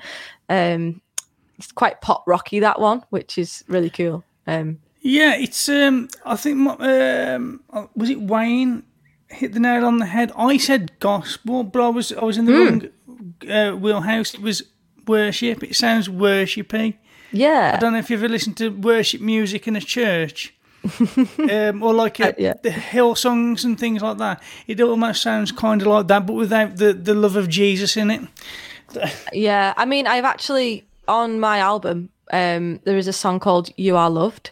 Um, it's quite pop rocky that one, which is really cool. Um, Yeah, it's. um I think um uh, was it Wayne hit the nail on the head. I said gospel, but I was I was in the wrong uh, wheelhouse. It was worship. It sounds worshipy. yeah, I don't know if you've ever listened to worship music in a church. *laughs* um, or like uh, Uh, yeah. the hill songs and things like that. It almost sounds kind of like that, but without the, the love of Jesus in it. Yeah, I mean, I've actually on my album, um, there is a song called "You Are Loved,"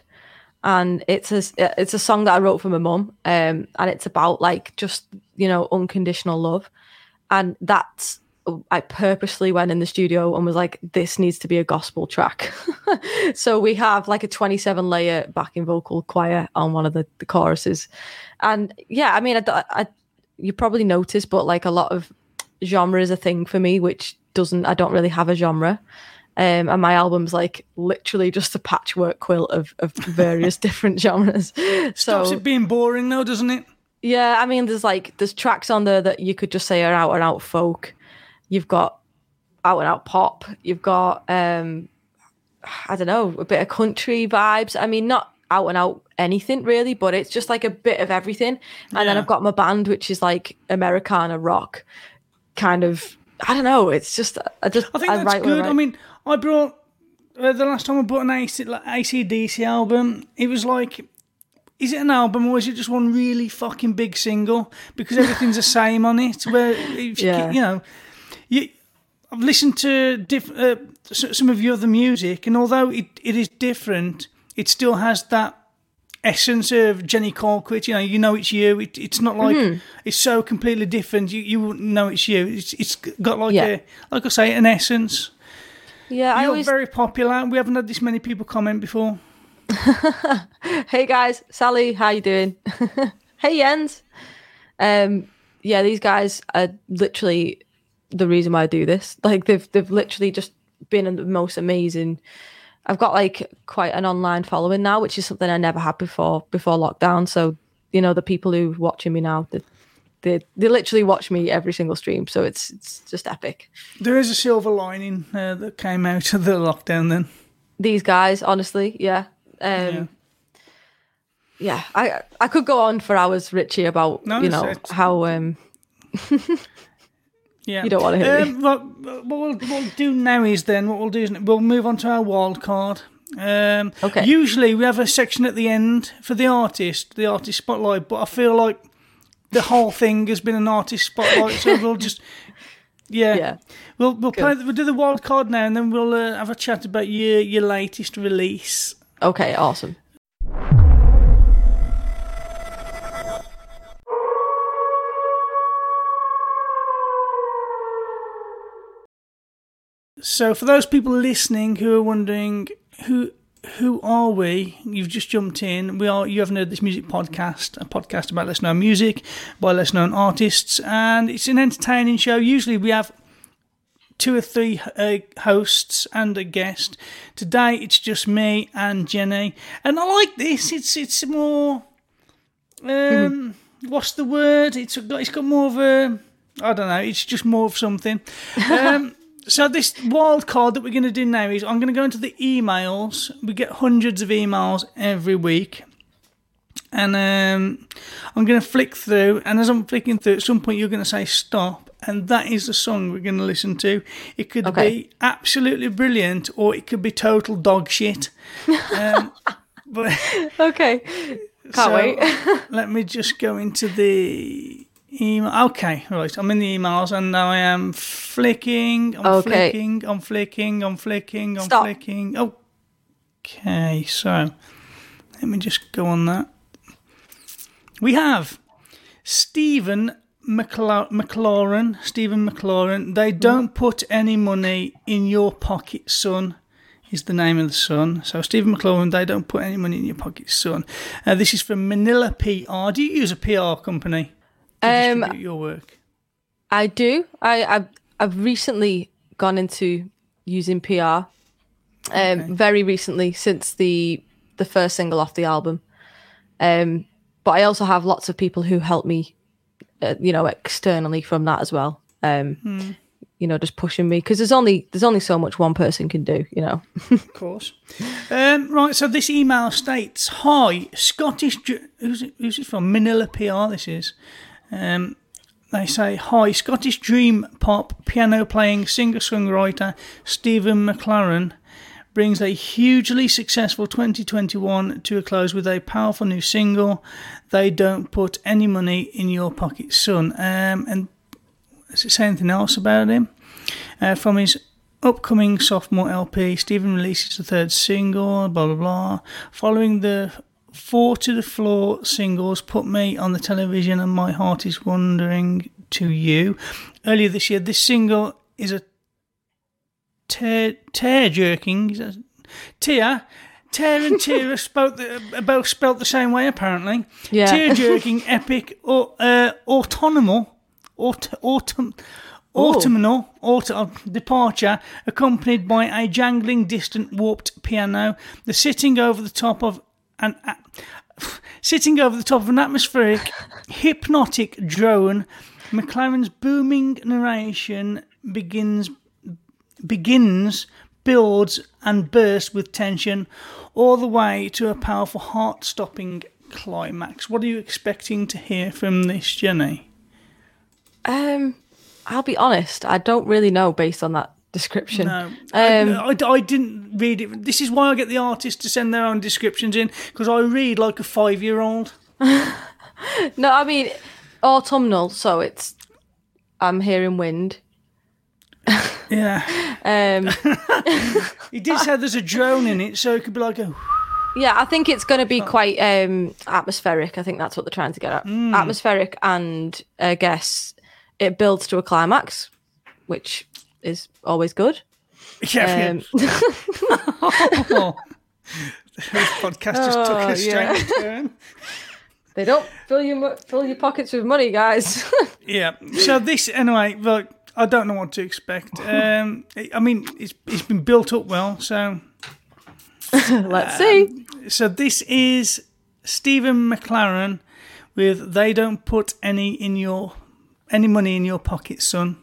and it's a it's a song that I wrote for my mum, um, and it's about like just you know unconditional love, and that's I purposely went in the studio and was like, this needs to be a gospel track. *laughs* so we have like a 27 layer backing vocal choir on one of the, the choruses. And yeah, I mean, I, I, you probably noticed, but like a lot of genre is a thing for me, which doesn't, I don't really have a genre. Um, and my album's like literally just a patchwork quilt of, of *laughs* various different genres. Stops so it being boring though, doesn't it? yeah, I mean, there's like there's tracks on there that you could just say are out and out folk. You've got out and out pop. You've got um, I don't know, a bit of country vibes. I mean, not out and out anything really, but it's just like a bit of everything. And then I've got my band, which is like Americana rock, kind of. I don't know. It's just I just I think that's write good. I mean, I brought uh, the last time I bought an AC, like, ACDC album. It was like, is it an album or is it just one really fucking big single? Because everything's the *laughs* same on it. Where if you, Yeah. you know, you, I've listened to diff, uh, some of your other music, and although it, it is different, it still has that essence of Jenny Colquitt. You know, you know it's you. It, it's not like Mm-hmm. it's so completely different. You you wouldn't know it's you. It's it's got like Yeah. a like I say, an essence. Yeah, I You're always very popular. We haven't had this many people comment before. *laughs* hey guys, Sally, how you doing? *laughs* hey Jens. Um, yeah, these guys are literally the reason why I do this. *laughs* Like they've they've literally just been the most amazing. I've got like quite an online following now, which is something I never had before before lockdown. So you know the people who are watching me now, they they, literally watch me every single stream. So it's it's just epic. There is a silver lining uh, that came out of the lockdown. Then these guys, honestly, yeah. Um, yeah. I I could go on for hours, Richie, about No, you know it's- how um *laughs* yeah, You don't wanna hear me. Um, what, what we'll, what we'll do now is then what we'll do is we'll move on to our wild card. Um, Okay. Usually we have a section at the end for the artist, the artist spotlight, but I feel like the whole thing has been an artist spotlight, so we'll *laughs* just. Yeah, Yeah. we'll we'll play. We'll do the wild card now, and then we'll uh, have a chat about your your latest release. okay, awesome. So, for those people listening who are wondering who who are we, you've just jumped in. We are you haven't heard this music podcast, a podcast about less known music by less known artists, and it's an entertaining show. Usually, we have two or three uh, hosts and a guest. Today, it's just me and Jenny, and I like this. It's it's more. Um, what's the word? It's got it's got more of a. I don't know. It's just more of something. Um, *laughs* so this wild card that we're going to do now is I'm going to go into the emails. We get hundreds of emails every week, and um, I'm going to flick through. And as I'm flicking through, at some point you're going to say stop, and that is the song we're going to listen to. It could Okay. be absolutely brilliant, or it could be total dog shit. Um, but *laughs* Okay, can't so, wait. *laughs* let me just go into the email. Okay, right. I'm in the emails and now I am flicking. I'm Okay. flicking. I'm flicking. I'm flicking. I'm Stop. flicking. Oh. Okay, so let me just go on that. We have Stephen McLa- McLaren. Stephen McLaren. They don't put any money in your pocket, son is the name of the son. So Stephen McLaren, they don't put any money in your pocket, son. Uh, this is from Manila PR. Do you use a PR company Um, distribute your work? I do. I I've, I've recently gone into using PR. Um, very recently since the the first single off the album. Um, but I also have lots of people who help me, uh, you know, externally from that as well. Um, You know, just pushing me because there's only there's only so much one person can do. You know. *laughs* Of course. Um, right, so this email states Hi, Scottish. Dr- Who's it, who's it from? Manila PR, this is. Um, they say Hi, Scottish dream pop piano playing singer songwriter Stephen McLaren brings a hugely successful 2021 to a close with a powerful new single. They don't put any money in your pocket, son. Um, and does it say anything else about him? Uh, from his upcoming sophomore LP. Stephen releases the third single, blah, blah, blah. Following the four to the floor singles, Put Me on the television and My Heart is Wandering to You. Earlier this year, this single is a tear, tear jerking. Tear. Tear and Tira *laughs* spoke the, are both spelt the same way, apparently. Yeah. Tear jerking, *laughs* epic, or, uh, autonomal, aut- autumn, autumnal auto, departure, accompanied by a jangling, distant, warped piano. The sitting over the top of an. a Sitting over the top of an atmospheric, hypnotic drone, McLaren's booming narration begins begins, builds, and bursts with tension, all the way to a powerful, heart stopping climax. What are you expecting to hear from this, Jenny? Um, I'll be honest, I don't really know based on that description. No, Um, I, I, I didn't read it. This is why I get the artists to send their own descriptions in because I read like a five year old. *laughs* no, I mean autumnal, so it's I'm hearing wind. Yeah, *laughs* Um, *laughs* he did say there's a drone in it, so it could be like a. *sighs* yeah, I think it's going to be quite um, atmospheric. I think that's what they're trying to get at. Atmospheric, and I guess it builds to a climax, which is always good. Yeah, Um, yeah. *laughs* Oh. *laughs* this podcast just took Oh, a strange turn. they don't fill your fill your pockets with money, guys. *laughs* Yeah. So this anyway, look, I don't know what to expect. Um, I mean, it's it's been built up well. So Let's see. so this is Stephen McLaren with "They Don't Put Any in Your Any Money in Your Pocket, Son."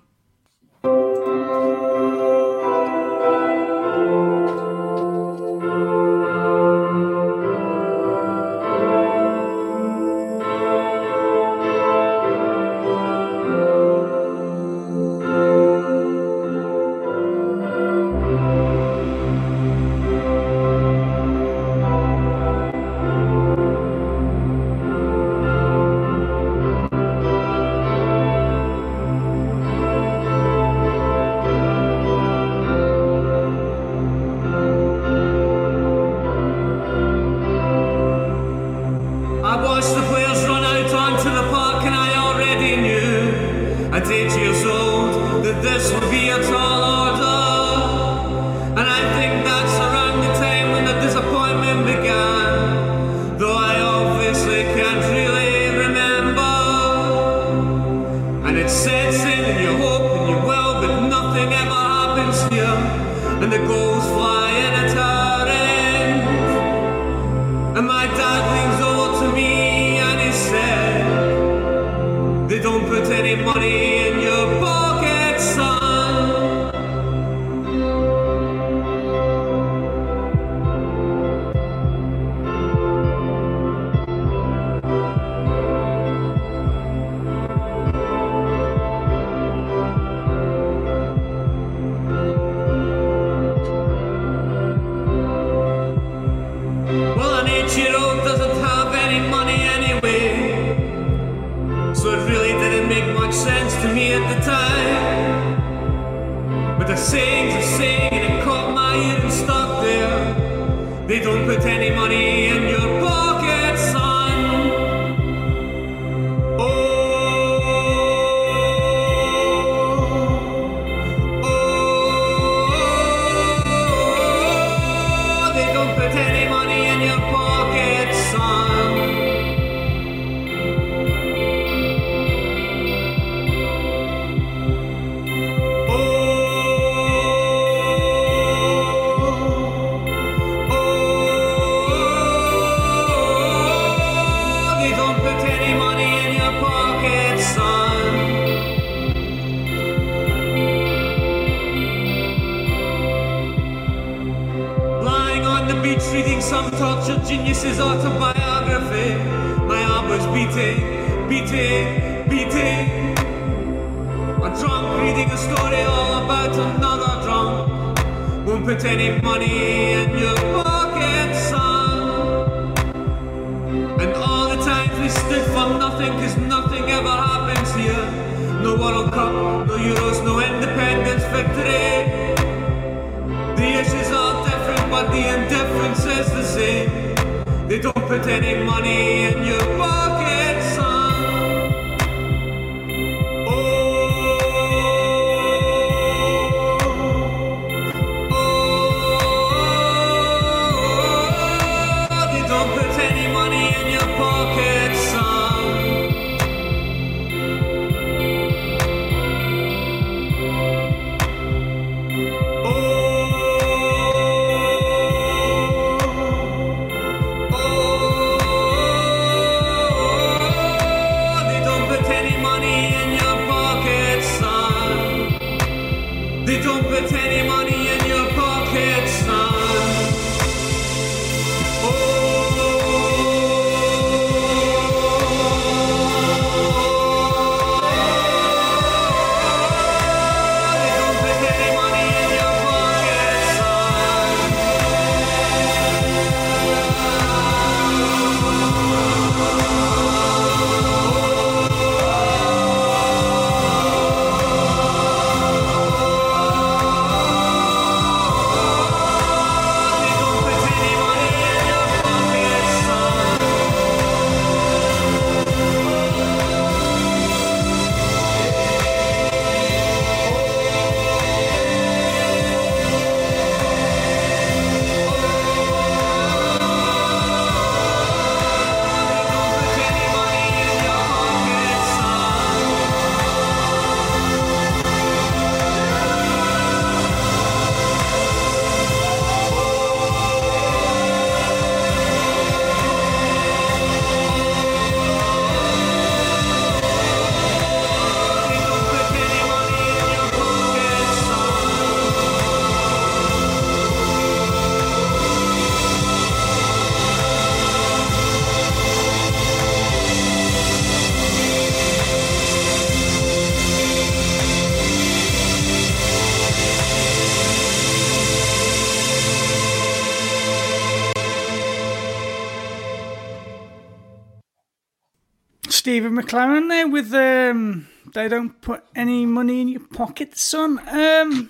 McLaren there with um, they don't put any money in your pocket, son. Um,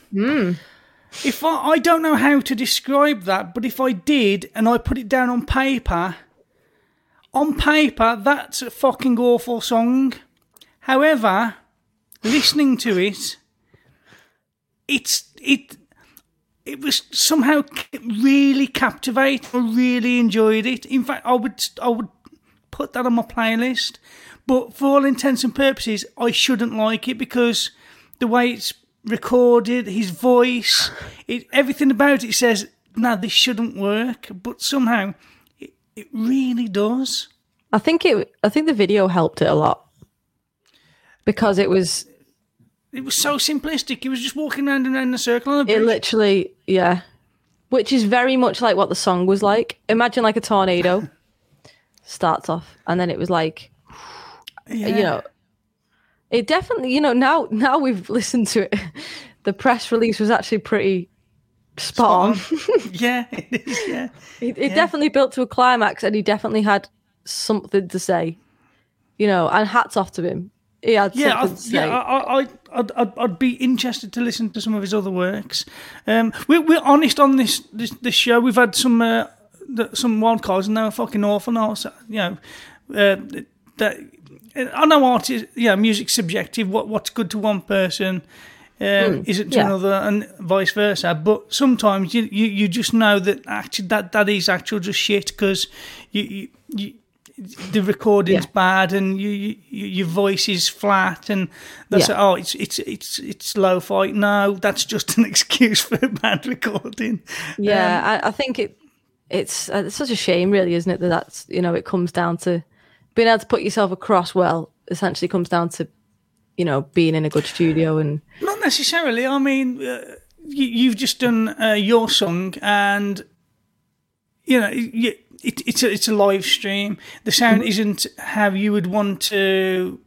If I, I don't know how to describe that, but if I did and I put it down on paper, on paper that's a fucking awful song. However, listening to it, it's it it was somehow really captivating. I really enjoyed it. In fact, I would I would put that on my playlist. But for all intents and purposes, I shouldn't like it because the way it's recorded, his voice, it, everything about it says, "No, this shouldn't work." But somehow, it, it really does. I think it. I think the video helped it a lot because it was. It was so simplistic. He was just walking around and around in a circle It literally, yeah, which is very much like what the song was like. Imagine like a tornado *laughs* starts off, and then it was like, yeah. you know, it definitely, you know, now now we've *laughs* listened to it. The press release was actually pretty spot on. *laughs* yeah, *laughs* it is. Yeah, It, it definitely built to a climax, and he definitely had something to say. You know, and hats off to him. He had yeah, I, something to say. yeah. I, I, I'd, I'd, I'd be interested to listen to some of his other works. Um, we're, we're honest on this, this this show. We've had some uh, some wild cards, and they were fucking awful. Now, so, you know, uh, that I know art is yeah, music's subjective. What what's good to one person. Um, isn't to yeah. another, and vice versa. But sometimes you, you, you just know that actually that, that is actual just shit because you, you, you the recording's Yeah. bad and you, you your voice is flat and that's Yeah. oh it's it's it's it's low fi no that's just an *laughs* excuse for bad recording Yeah, I, I think it it's uh, it's such a shame, really, isn't it? That that's you know it comes down to being able to put yourself across well. Essentially, comes down to you know being in a good studio and not necessarily. I mean uh, you, you've just done uh, your song and you know you, it, it's a, it's a live stream. The sound isn't how you would want to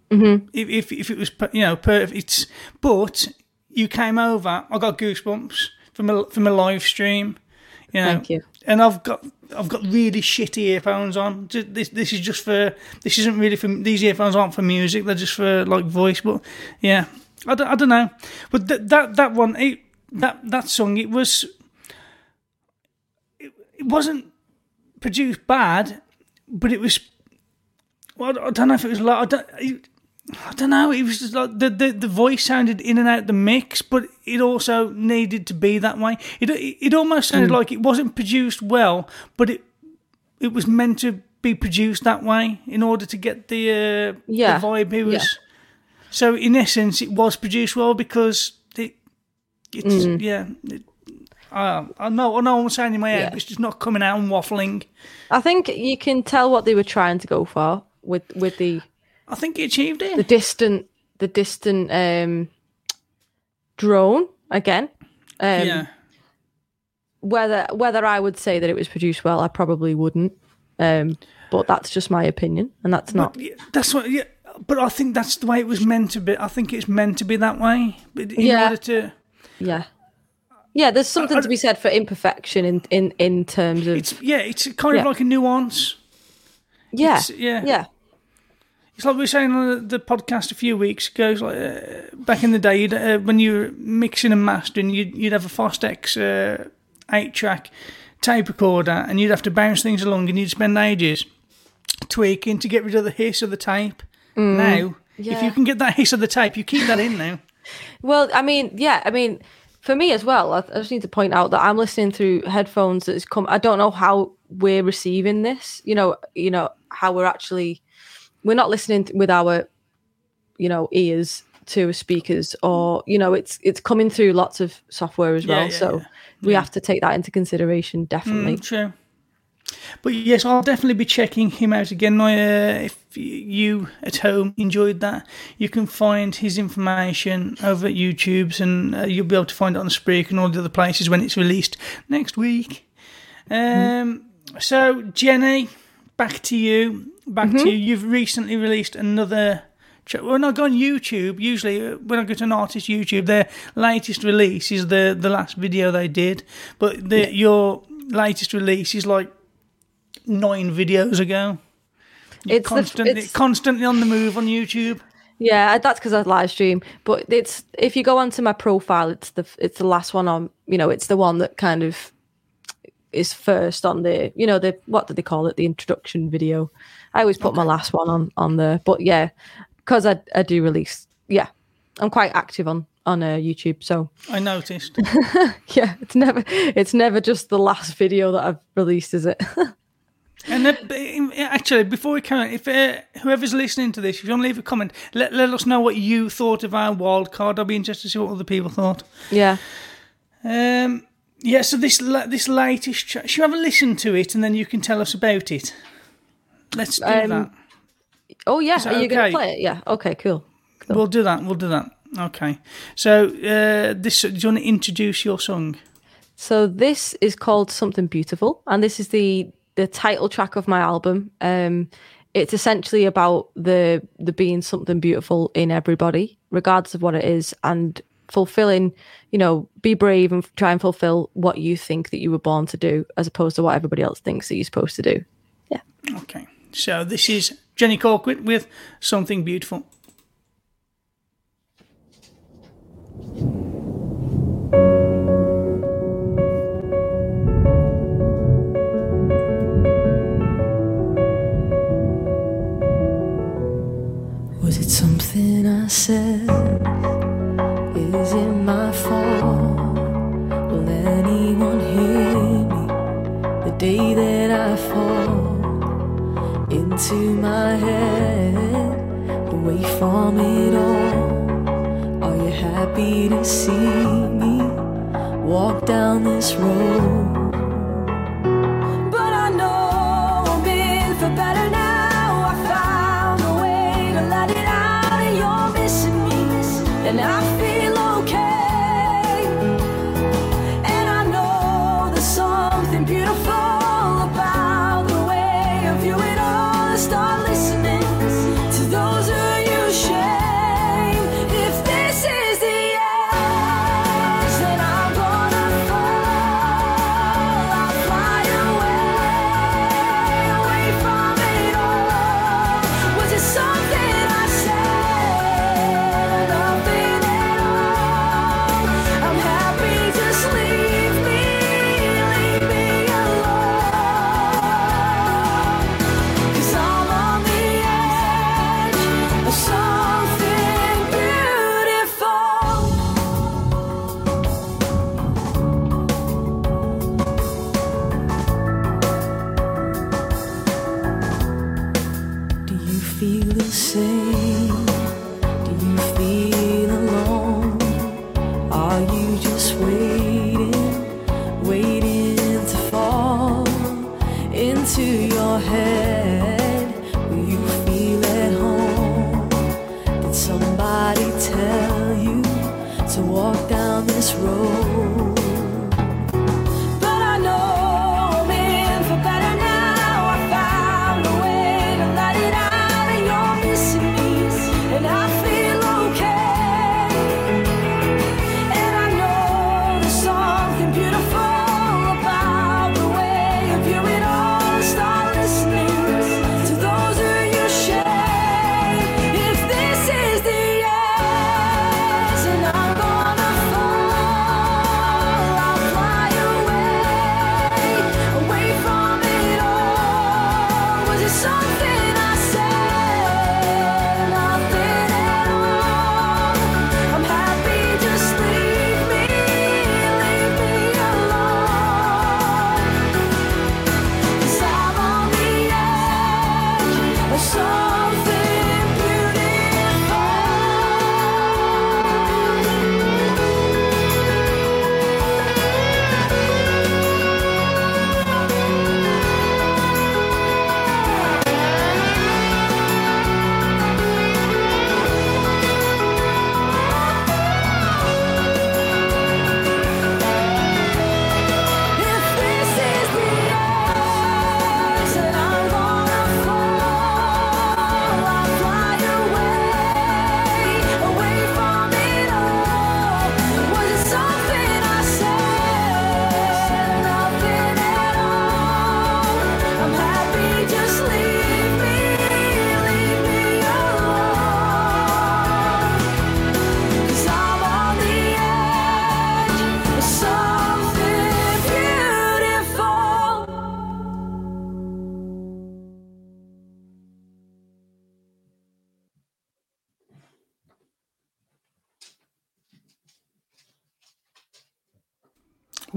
if, if if it was you know perfect it's but you came over. I got goosebumps from a from a live stream you know. Thank you. and i've got i've got really shitty earphones on this this is just for this isn't really for these earphones aren't for music they're just for like voice but yeah i don't, I don't know but th- that that one it, that that song it was it, it wasn't produced bad, but it was. Well, I don't know if it was like I don't. I don't know. It was just like the, the, the voice sounded in and out the mix, but it also needed to be that way. It it almost sounded like it wasn't produced well, but it it was meant to be produced that way in order to get the uh, Yeah. the vibe. It was Yeah. so in essence, it was produced well because it it's Mm. yeah. It, uh, I know I know. I'm saying in my head. Yeah. It's just not coming out and waffling. I think you can tell what they were trying to go for with with the I think he achieved it. the distant the distant um drone again. Um, yeah. Whether whether I would say that it was produced well, I probably wouldn't. Um, but that's just my opinion, and that's not. Yeah, that's what. Yeah, but I think that's the way it was meant to be. I think it's meant to be that way. But in Yeah. order to, Yeah, yeah. There's something to be said for imperfection in in in terms of it's yeah, it's kind of Yeah. like a nuance. yeah, it's- yeah. yeah, It's like we were saying on the- podcast a few weeks ago. It's like uh, back in the day, you'd, uh, when you were mixing and mastering, you'd, you'd have a Fostex uh, eight-track tape recorder, and you'd have to bounce things along, and you'd spend ages tweaking to get rid of the hiss of the tape. Now, if you can get that hiss of the tape, you keep that in now. *laughs* Well, I mean, yeah, I mean, for me as well, I, I just need to point out that I'm listening through headphones that's come. I don't know how we're receiving this. You know, you know how we're actually we're not listening with our you know ears to speakers, or you know, it's it's coming through lots of software as well. yeah, so yeah. we have to take that into consideration, definitely. Mm, true. But yes, I'll definitely be checking him out again. Uh, if you at home enjoyed that, you can find his information over at YouTube's, and uh, you'll be able to find it on Spreak and all the other places when it's released next week. Um, So Jenny, back to you. Back to you. You've recently released another. When I go on YouTube, usually uh, when I go to an artist YouTube, their latest release is the the last video they did. But the, your latest release is like nine videos ago. You're It's the- constantly it's- constantly on the move on YouTube. Yeah, that's because I live stream. But it's if you go onto my profile, it's the it's the last one on. You know, it's the one that kind of is first on the. You know, the what do they call it? The introduction video. I always put my last one on on there. But yeah, because I I do release. Yeah, I'm quite active on on uh, YouTube. So I noticed. *laughs* yeah, it's never it's never just the last video that I've released, is it? *laughs* And b- actually, before we come, if uh, whoever's listening to this, if you want to leave a comment, let, let us know what you thought of our wild card. I'll be interested to see what other people thought. yeah. Um, yeah, so this this latest, tra- should you have a listen to it and then you can tell us about it? Let's do Um, that. Oh yeah. that Are you gonna play it? Yeah. Okay. Cool. We'll do that. We'll do that. Okay. So, uh, this, do you want to introduce your song? So this is called Something Beautiful, and this is the the title track of my album. Um, it's essentially about the the being something beautiful in everybody, regardless of what it is, and fulfilling. You know, be brave and try and fulfill what you think that you were born to do, as opposed to what everybody else thinks that you're supposed to do. Yeah. Okay. So, this is Jenny Colquitt with Something Beautiful. Was it something I said? Is it my fault? Will anyone hear me the day that I fall into my head? Away from it all. Are you happy to see me walk down this road? But I know being for better now. I found a way to let it out of your missing measure and I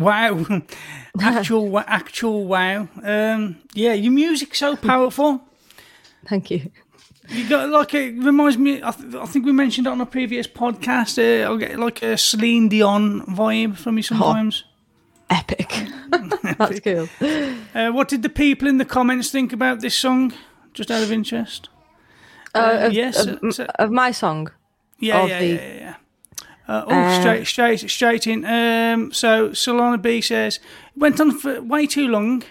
Wow, *laughs* actual, actual wow. Um, yeah, your music's so *laughs* powerful. Thank you. You got like it reminds me. I, th- I think we mentioned it on a previous podcast. Uh, I get like a Celine Dion vibe from you sometimes. Epic. *laughs* That's cool. Uh, what did the people in the comments think about this song? Just out of interest. Uh, of, yes, of, uh, so- of my song. Yeah, yeah, the- yeah, yeah, yeah. Uh, oh, Uh, straight, straight, straight in. Um, so Solana B says went on for way too long.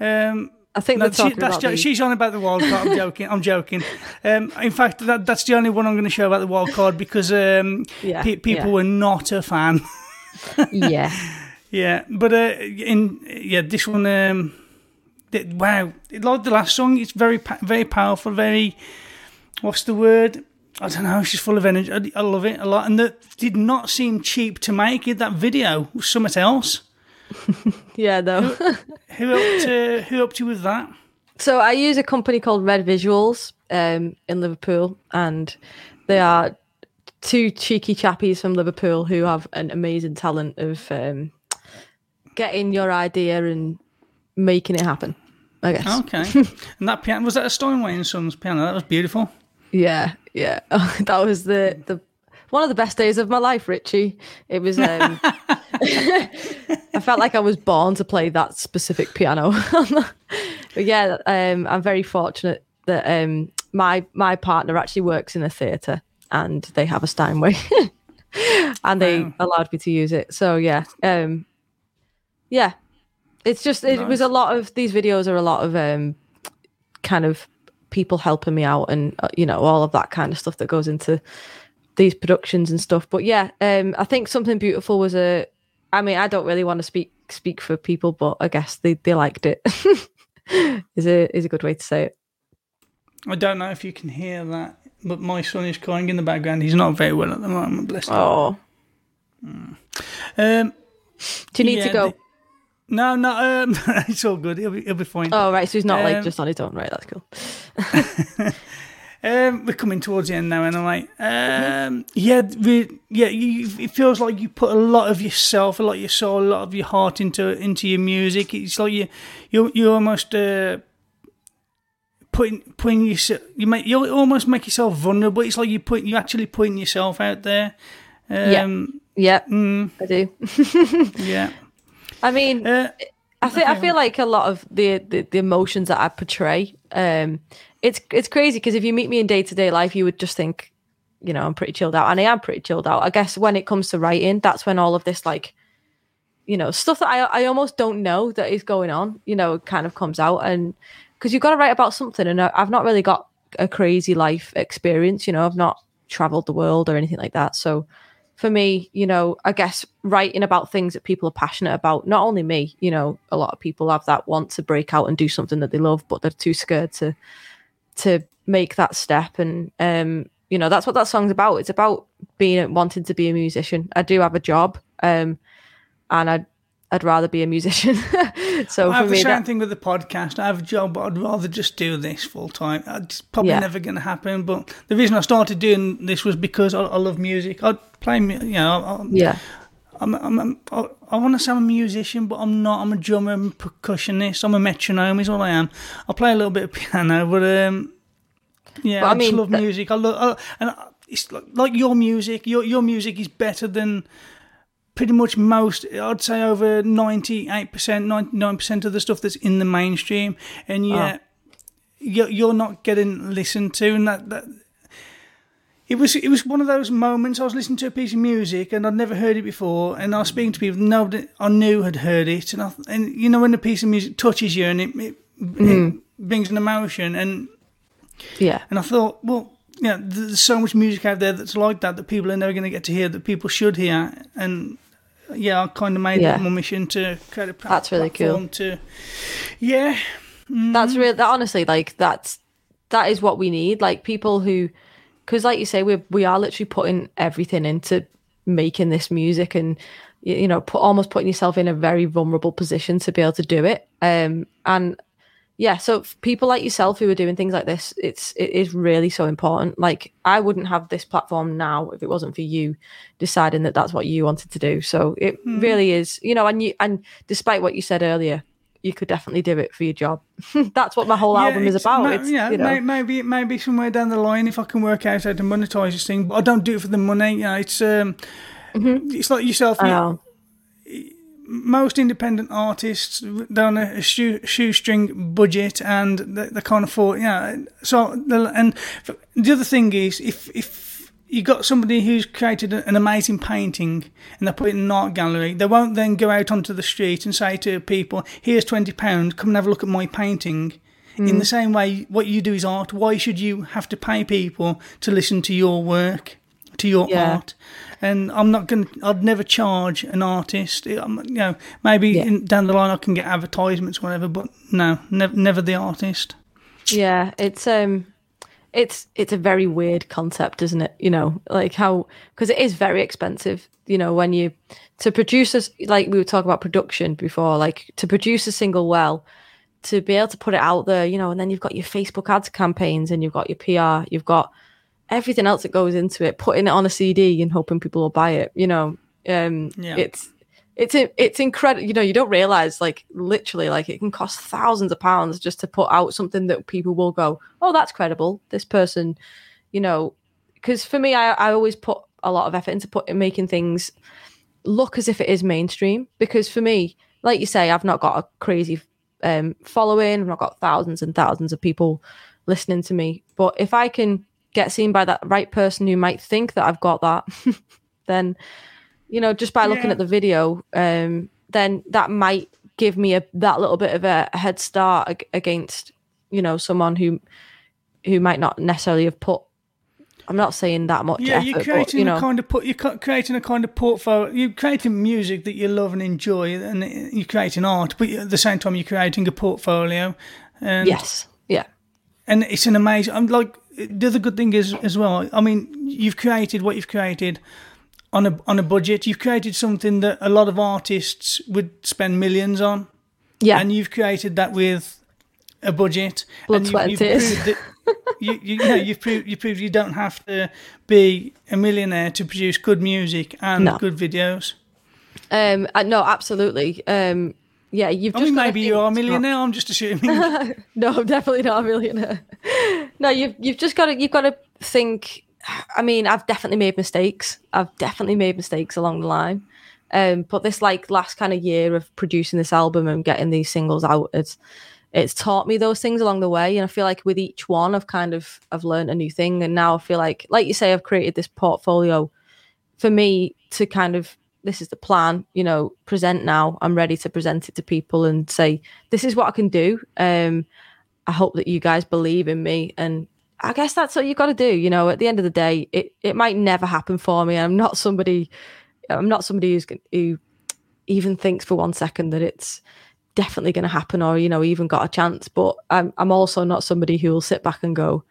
Um, I think no, they're that's jo- she's on about the wild card. I'm *laughs* joking. I'm joking. Um, in fact, that, that's the only one I'm going to show about the wild card because um, Yeah, pe- people yeah. were not a fan. *laughs* yeah. Yeah, but uh, in yeah, this one, um, th- wow, like the last song, it's very very powerful, very what's the word? I don't know. She's full of energy. I, I love it a lot, and that did not seem cheap to make. It that video was something else. *laughs* Yeah, though. Who helped? Uh, who helped you with that? So I use a company called Red Visuals um, in Liverpool, and they are two cheeky chappies from Liverpool who have an amazing talent of um, getting your idea and making it happen. I guess. Okay, *laughs* and that piano was that a Steinway and Sons piano? That was beautiful. Yeah, yeah. *laughs* that was the the one of the best days of my life, Richie. It was. Um, *laughs* *laughs* I felt like I was born to play that specific piano. but yeah, um, I'm very fortunate that um, my my partner actually works in a theatre and they have a Steinway, and they Wow. allowed me to use it. So yeah, um, yeah. It's just it was a lot of these videos are a lot of um, kind of people helping me out and uh, you know all of that kind of stuff that goes into these productions and stuff but yeah um i think something beautiful was a i mean i don't really want to speak speak for people but i guess they they liked it *laughs* is a is a good way to say it I don't know if you can hear that, but my son is crying in the background. He's not very well at the moment. Bless him. oh Um, do you need yeah, to go the- no, no, um, *laughs* it's all good. He'll be, he'll be fine. oh right so he's not like Um, just on his own right that's cool *laughs* Um, we're coming towards the end now, anyway. Um, yeah, we, yeah. You, it feels like you put a lot of yourself, a lot of your soul, a lot of your heart into into your music. It's like you, you, you almost uh, putting putting yourself. You make you almost make yourself vulnerable. It's like you put you actually putting yourself out there. Um, yeah mm, i do *laughs* yeah. I mean Uh, I think I feel like a lot of the, the, the emotions that I portray, um, it's it's crazy because if you meet me in day to day life, you would just think, you know, I'm pretty chilled out, and I am pretty chilled out. I guess when it comes to writing, that's when all of this like, you know, stuff that I I almost don't know that is going on, you know, kind of comes out, and because you've got to write about something, and I- I've not really got a crazy life experience, you know, I've not traveled the world or anything like that, so for me, you know, I guess writing about things that people are passionate about, not only me, you know, a lot of people have that want to break out and do something that they love, but they're too scared to to make that step. And um, you know, that's what that song's about. It's about being wanting to be a musician. I do have a job, um, and I'd I'd rather be a musician. *laughs* so I for have the me, same that, thing with the podcast. I have a job, but I'd rather just do this full time. It's probably Yeah. never going to happen. But the reason I started doing this was because I, I love music. I play, you know, I, yeah, I'm, I'm, I'm, I, I want to say I'm a musician, but I'm not. I'm a drummer, I'm a percussionist, I'm a metronome. Is all I am. I play a little bit of *laughs* piano, but um, yeah, But I I, just mean, love that- music. I love, and it's like, like your music. Your your music is better than pretty much most. I'd say over ninety eight percent, ninety nine percent of the stuff that's in the mainstream, and ah. yet you're, you're not getting listened to, and that that it was it was one of those moments. I was listening to a piece of music and I'd never heard it before, and I was speaking to people nobody I knew had heard it, and I, and you know when a piece of music touches you and it, it, it mm-hmm. brings an emotion, and yeah, and I thought, well, yeah, there's so much music out there that's like that that people are never going to get to hear that people should hear, and yeah, I kind of made Yeah. it my mission to create a pla- That's really cool. platform To yeah, that's real. That honestly, like that's that is what we need. Like people who, because like you say, we we are literally putting everything into making this music, and you know, put almost putting yourself in a very vulnerable position to be able to do it. Um, and yeah, so people like yourself who are doing things like this, it's it is really so important. Like I wouldn't have this platform now if it wasn't for you deciding that that's what you wanted to do. So it really is, you know, and you and despite what you said earlier, you could definitely do it for your job. *laughs* that's what my whole album is about. ma- it's, yeah, you know, may- maybe maybe somewhere down the line, if I can work out how to monetize this thing, but I don't do it for the money. You know, it's um, it's like yourself. Mm-hmm. I you- know. Most independent artists they're on a shoe, shoestring budget and they, they can't afford yeah so the, and the other thing is if if you got somebody who's created an amazing painting and they put it in an art gallery they won't then go out onto the street and say to people here's 20 pounds come and have a look at my painting. In mm. the same way what you do is art. Why should you have to pay people to listen to your work to your Yeah. art and I'm not going. to I'd never charge an artist. Um, you know, maybe Yeah. in, down the line I can get advertisements, or whatever. But no, never, never the artist. Yeah, it's um it's it's a very weird concept, isn't it? You know, like how because it is very expensive, you know, when you to produce a, like we were talking about production before, like to produce a single well, to be able to put it out there, you know, and then you've got your Facebook ads campaigns and you've got your PR, you've got everything else that goes into it, putting it on a CD and hoping people will buy it, you know. Um Yeah. it's it's it's incredible. You know, you don't realize like literally like it can cost thousands of pounds just to put out something that people will go, oh, that's credible. This person, you know, because for me, I I always put a lot of effort into put making things look as if it is mainstream. Because for me, like you say, I've not got a crazy um, following. I've not got thousands and thousands of people listening to me. But if I can get seen by that right person who might think that I've got that, *laughs* then you know, just by looking Yeah. at the video, um, then that might give me a that little bit of a, head start ag- against, you know, someone who who might not necessarily have put. I'm not saying that much Yeah, effort, you're but, creating you know, a kind of put. You're creating a kind of portfolio. You're creating music that you love and enjoy, and you're creating art. But at the same time, you're creating a portfolio. And, yes, yeah, and it's an amazing. I'm like the other good thing is as well. I mean, you've created what you've created on a on a budget. You've created something that a lot of artists would spend millions on. yeah, and you've created that with a budget. Blood, and you- sweat you've tears. proved that- *laughs* you, you, you know, you've proved you proved you don't have to be a millionaire to produce good music and No. good videos. um, uh, no, absolutely, um, yeah. You've I just mean, maybe you are a it's not- millionaire. I'm just assuming. *laughs* No, I'm definitely not a millionaire. no, you've you've just got to you've got to think. I mean, I've definitely made mistakes. I've definitely made mistakes along the line. Um, but this like last kind of year of producing this album and getting these singles out, it's it's taught me those things along the way. And I feel like with each one, I've kind of I've learned a new thing. And now I feel like, like you say, I've created this portfolio for me to kind of this is the plan you know present now. I'm ready to present it to people and say this is what i can do. Um i hope that you guys believe in me. And i guess that's what you've got to do you know? At the end of the day it it might never happen for me. I'm not somebody i'm not somebody who's who even thinks for one second that it's definitely going to happen or you know even got a chance but i'm i'm also not somebody who will sit back and go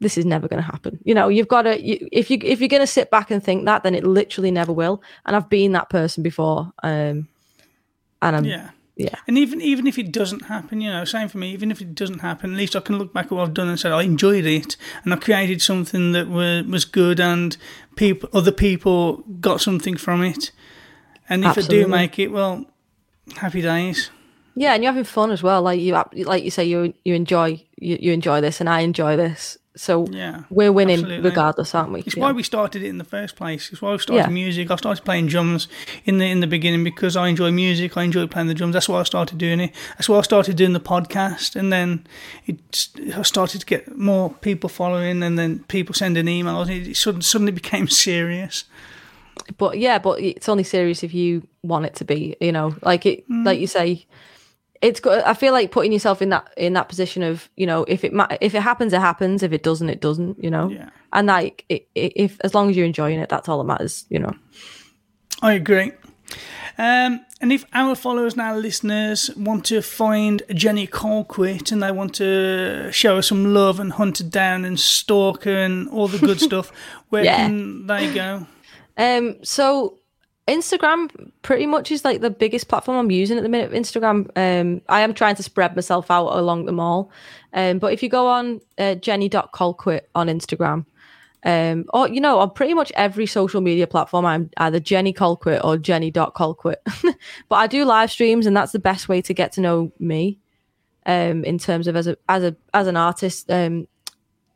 this is never going to happen. You know, you've got to you, if you if you're going to sit back and think that, then it literally never will. And I've been that person before. Um, and I'm yeah. yeah, And even even if it doesn't happen, you know, same for me. Even if it doesn't happen, at least I can look back at what I've done and say I enjoyed it, and I created something that was was good, and people, other people got something from it. And if I do make it, well, happy days. yeah, and you're having fun as well. Like you like you say, you you enjoy you, you enjoy this, and I enjoy this. So Yeah, we're winning absolutely. regardless, aren't we? It's Yeah. why we started it in the first place. It's why we started Yeah. music. I started playing drums in the in the beginning because I enjoy music. I enjoy playing the drums. That's why I started doing it. That's why I started doing the podcast, and then it I started to get more people following, and then people sending emails. It, it suddenly, suddenly *laughs* became serious. but yeah, but it's only serious if you want it to be. You know, like it, Mm. like you say, it's good. I feel like putting yourself in that in that position of you know, if it ma- if it happens, it happens. If it doesn't, it doesn't. You know, Yeah. and like it, it, if as long as you're enjoying it, that's all that matters. You know. I agree. Um, and if our followers now, listeners, want to find Jenny Colquitt and they want to show her some love and hunt her down and stalk her and all the good *laughs* stuff, where Yeah. can they go? Um, so Instagram pretty much is like the biggest platform I'm using at the minute. Instagram, um, I am trying to spread myself out along them all. Um, but if you go on uh, jenny.colquitt on Instagram, um, or you know, on pretty much every social media platform, I'm either Jenny Colquitt or Jenny.colquitt. *laughs* but I do live streams, and that's the best way to get to know me. Um, in terms of as a as a as an artist, um,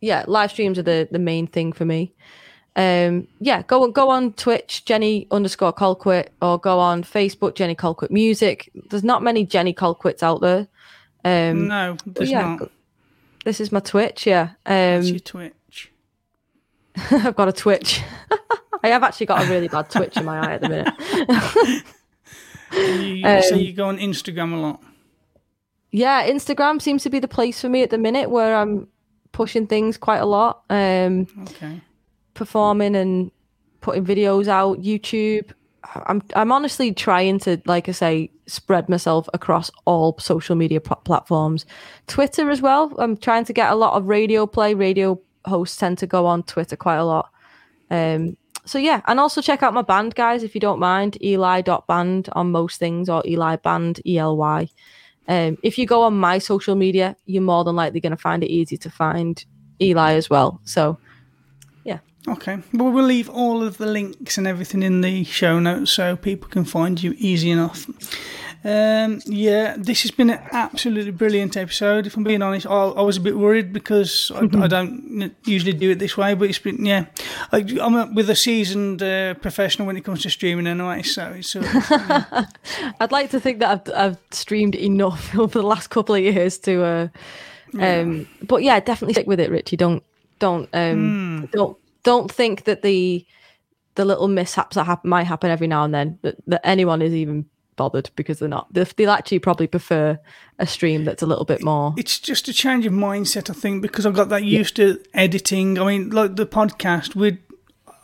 yeah, live streams are the the main thing for me. Um, yeah, go go on Twitch, Jenny underscore Colquitt, or go on Facebook, Jenny Colquitt Music. There's not many Jenny Colquitts out there. Um, no, there's yeah, not. this is my Twitch. Yeah, That's um, your Twitch. *laughs* I've got a Twitch. *laughs* I have actually got a really bad twitch in my eye at the minute. *laughs* You, you Um, say you go on Instagram a lot. yeah, Instagram seems to be the place for me at the minute where I'm pushing things quite a lot. Um, Okay. Performing and putting videos out youtube. I'm i'm honestly trying to like i say spread myself across all social media pl- platforms. Twitter as well. I'm trying to get a lot of radio play. Radio hosts tend to go on twitter quite a lot. Um so yeah and also check out my band guys if you don't mind. Eli.band on most things or eli band ely um, if you go on my social media you're more than likely going to find it easy to find eli as well. So Okay. Well, we'll leave all of the links and everything in the show notes so people can find you easy enough. Um, yeah, this has been an absolutely brilliant episode. If I'm being honest, I, I was a bit worried because I, I don't usually do it this way, but it's been yeah. I, I'm a, with a seasoned uh, professional when it comes to streaming anyway, so it's sort of, yeah. *laughs* I'd like to think that I've, I've streamed enough *laughs* over the last couple of years to, uh, um, but yeah, definitely stick with it, Richie. Don't, don't, um, don't, don't think that the the little mishaps that happen might happen every now and then that, that anyone is even bothered because they're not. They'll, they'll actually probably prefer a stream that's a little bit more. it's just a change of mindset, I think, because i've got that used to editing. I mean, like the podcast, we'd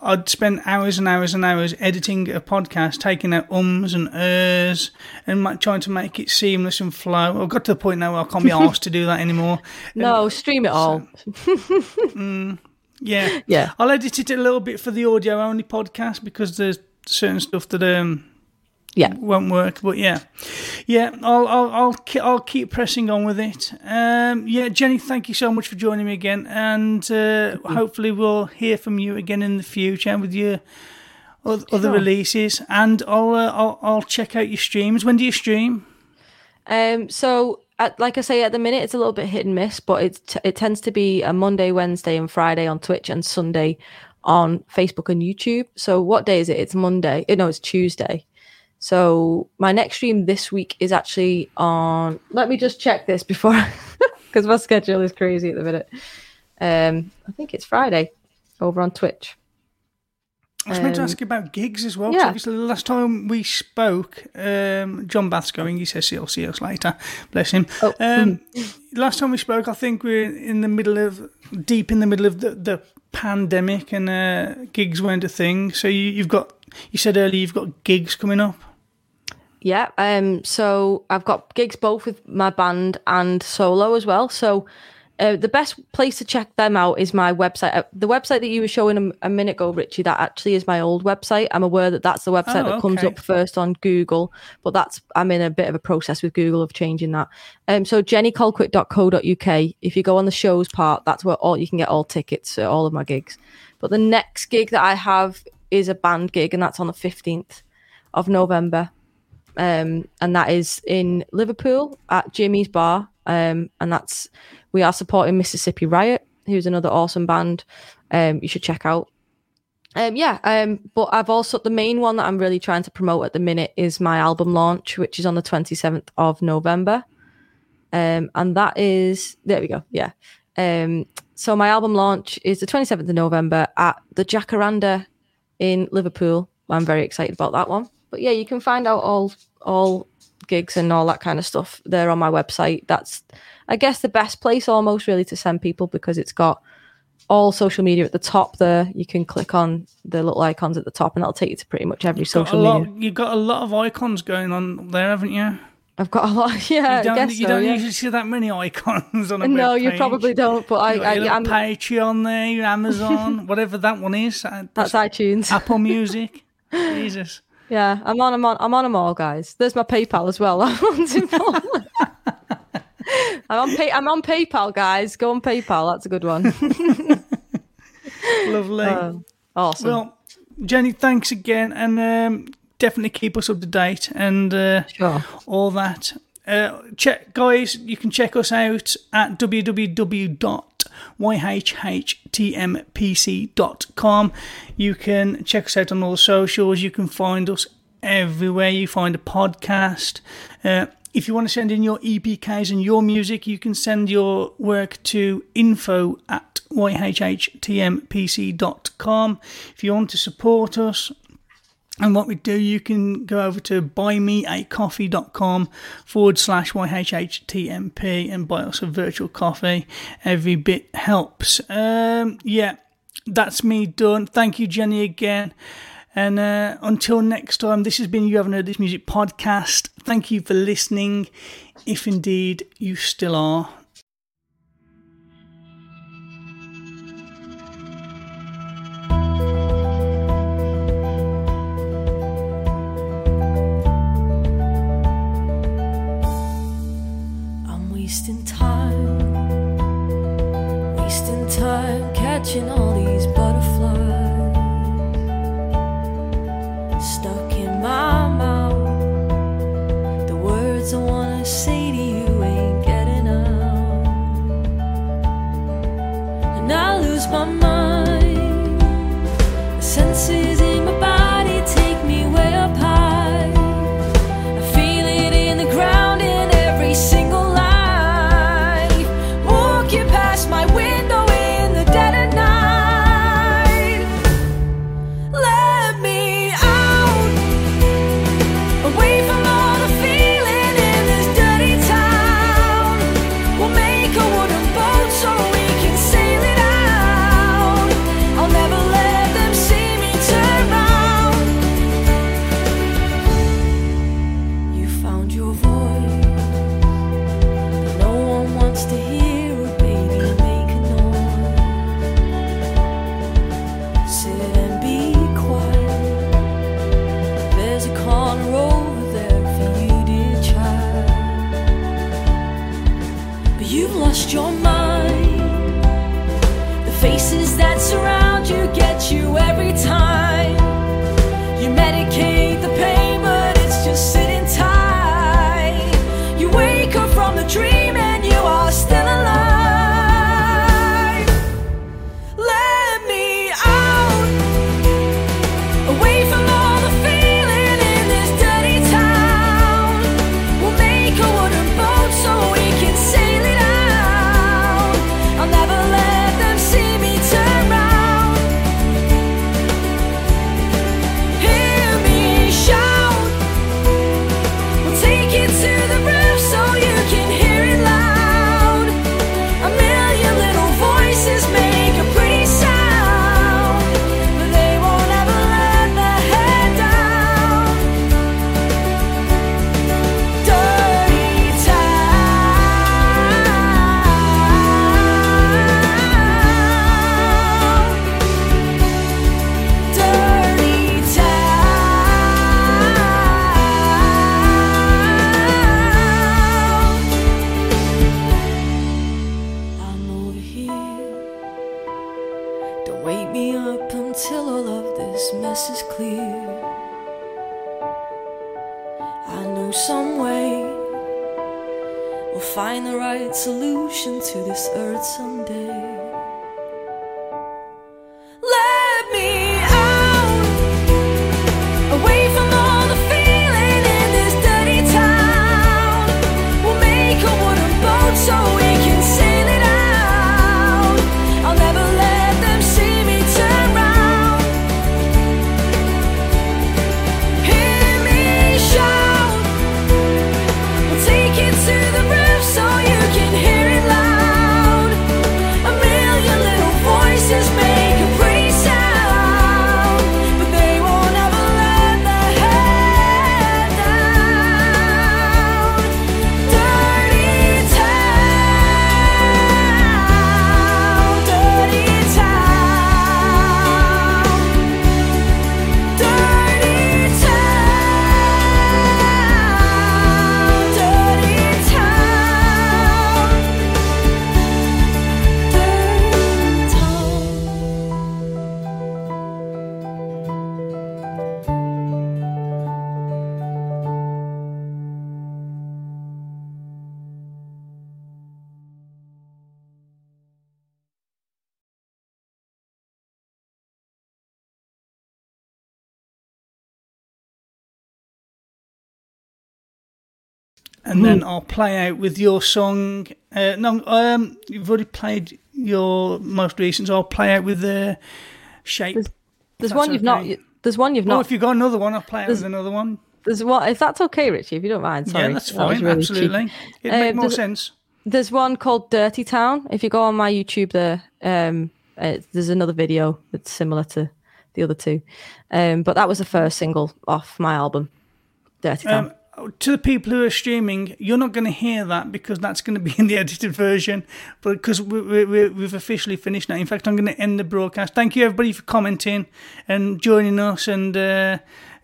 I'd spend hours and hours and hours editing a podcast, taking out ums and ers, and trying to make it seamless and flow. I've got to the point now where I can't be *laughs* asked to do that anymore. No, stream it all. *laughs* Mm. Yeah, Yeah. I'll edit it a little bit for the audio only podcast because there's certain stuff that um Yeah. won't work. But yeah, yeah, I'll I'll I'll, ke- I'll keep pressing on with it. Um, yeah, Jenny, thank you so much for joining me again, and uh, hopefully we'll hear from you again in the future with your other Sure. releases. And I'll, uh, I'll I'll check out your streams. When do you stream? Um, so at, like I say, at the minute it's a little bit hit and miss, but it it tends to be a Monday, Wednesday, and Friday on Twitch, and Sunday on Facebook and YouTube. So what day is it? It's Monday. eh, No, it's Tuesday. So my next stream this week is actually on. Let me just check this before, *laughs* because my schedule is crazy at the minute. Um, I think it's Friday over on Twitch. I was meant to Um, ask you about gigs as well. yeah. Obviously, the last time we spoke, um, John Bath's going. He says he'll see us later. Bless him. Oh, Um, last time we spoke, I think we are in the middle of, deep in the middle of the, the pandemic, and uh, gigs weren't a thing. So you, you've got, you said earlier, you've got gigs coming up. Yeah. Um. So I've got gigs both with my band and solo as well. So uh, the best place to check them out is my website. Uh, the website that you were showing a, a minute ago, Richie, that actually is my old website. I'm aware that that's the website Oh, that comes okay. up first on Google, but that's I'm in a bit of a process with Google of changing that. Um. So jennycolquitt.co.uk. If you go on the shows part, that's where all you can get all tickets to all of my gigs. But the next gig that I have is a band gig, and that's on the 15th of November um, and that is in Liverpool at Jimmy's Bar. Um, and that's we are supporting Mississippi Riot, who's another awesome band. Um, you should check out. Um, yeah, um, but I've also the main one that I'm really trying to promote at the minute is my album launch, which is on the 27th of November. Um, and that is there we go. Yeah. Um, so my album launch is the 27th of November at the Jacaranda in Liverpool. I'm very excited about that one. But yeah, you can find out all all gigs and all that kind of stuff there on my website. That's I guess the best place almost really to send people because it's got all social media at the top there. You can click on the little icons at the top, and that'll take you to pretty much every social lot, media. You've got a lot of icons going on there, haven't you? I've got a lot. *laughs* Yeah, you don't, I guess you so, don't yeah. usually see that many icons on a no, you probably don't. But I, I, I am Patreon there, your Amazon, *laughs* whatever that one is. Uh, that's, that's iTunes, *laughs* Apple Music. Jesus. Yeah, I'm on. I'm on. I'm on them all, guys. There's my PayPal as well. I'm on them all. I'm on, I'm on PayPal, guys. Go on PayPal. That's a good one. *laughs* Lovely. Uh, awesome. Well, Jenny, thanks again, and um, definitely keep us up to date and uh, sure. all that. Uh, check, guys, you can check us out at www.yhhtmpc.com. You can check us out on all the socials. You can find us everywhere you find a podcast. Uh, if you want to send in your EPKs and your music, you can send your work to info at yhhtmpc.com. If you want to support us, and what we do, you can go over to buymeacoffee.com forward slash YHHTMP and buy us a virtual coffee. Every bit helps. Um, yeah, that's me done. Thank you, Jenny, again. And uh, until next time, this has been You Haven't Heard This Music podcast. Thank you for listening, if indeed you still are. I'm wasting time, wasting time catching on. And then I'll play out with your song. Uh, no, um, you've already played your most recent, so I'll play out with the shape. There's that's one you've not. There's one you've not. if you've got another one, I'll play out with There's- another one. There's one. If that's okay, Richie, if you don't mind. Sorry, yeah, that's That fine. really absolutely, it'd make Um, more there's- sense. There's one called Dirty Town. If you go on my YouTube, there, um, uh, there's another video that's similar to the other two. Um, but that was the first single off my album, Dirty Town. Um, to the people who are streaming, you're not going to hear that because that's going to be in the *laughs* edited version. But because we, we, we, we've officially finished now. In fact, I'm going to end the broadcast. Thank you, everybody, for commenting and joining us. And uh,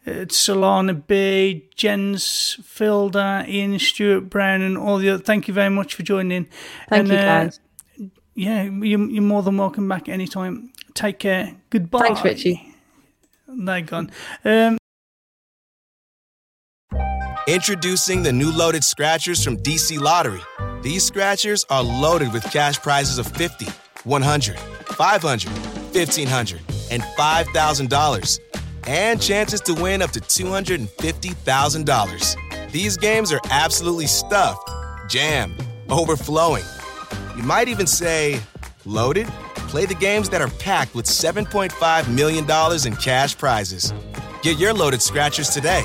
uh, Solana B, Jens Filder, Ian Stewart Brown, and all the other. Thank you very much for joining. Thank and, you, uh, guys. yeah, you're, you're more than welcome back anytime. Take care. Goodbye. Thanks, Richie. They're gone. Um, Introducing the new loaded scratchers from DC Lottery. These scratchers are loaded with cash prizes of 50, 100, 500, 1500, and $5,000. And chances to win up to $250,000. These games are absolutely stuffed, jammed, overflowing. You might even say loaded. Play the games that are packed with $7.5 million in cash prizes. Get your loaded scratchers today.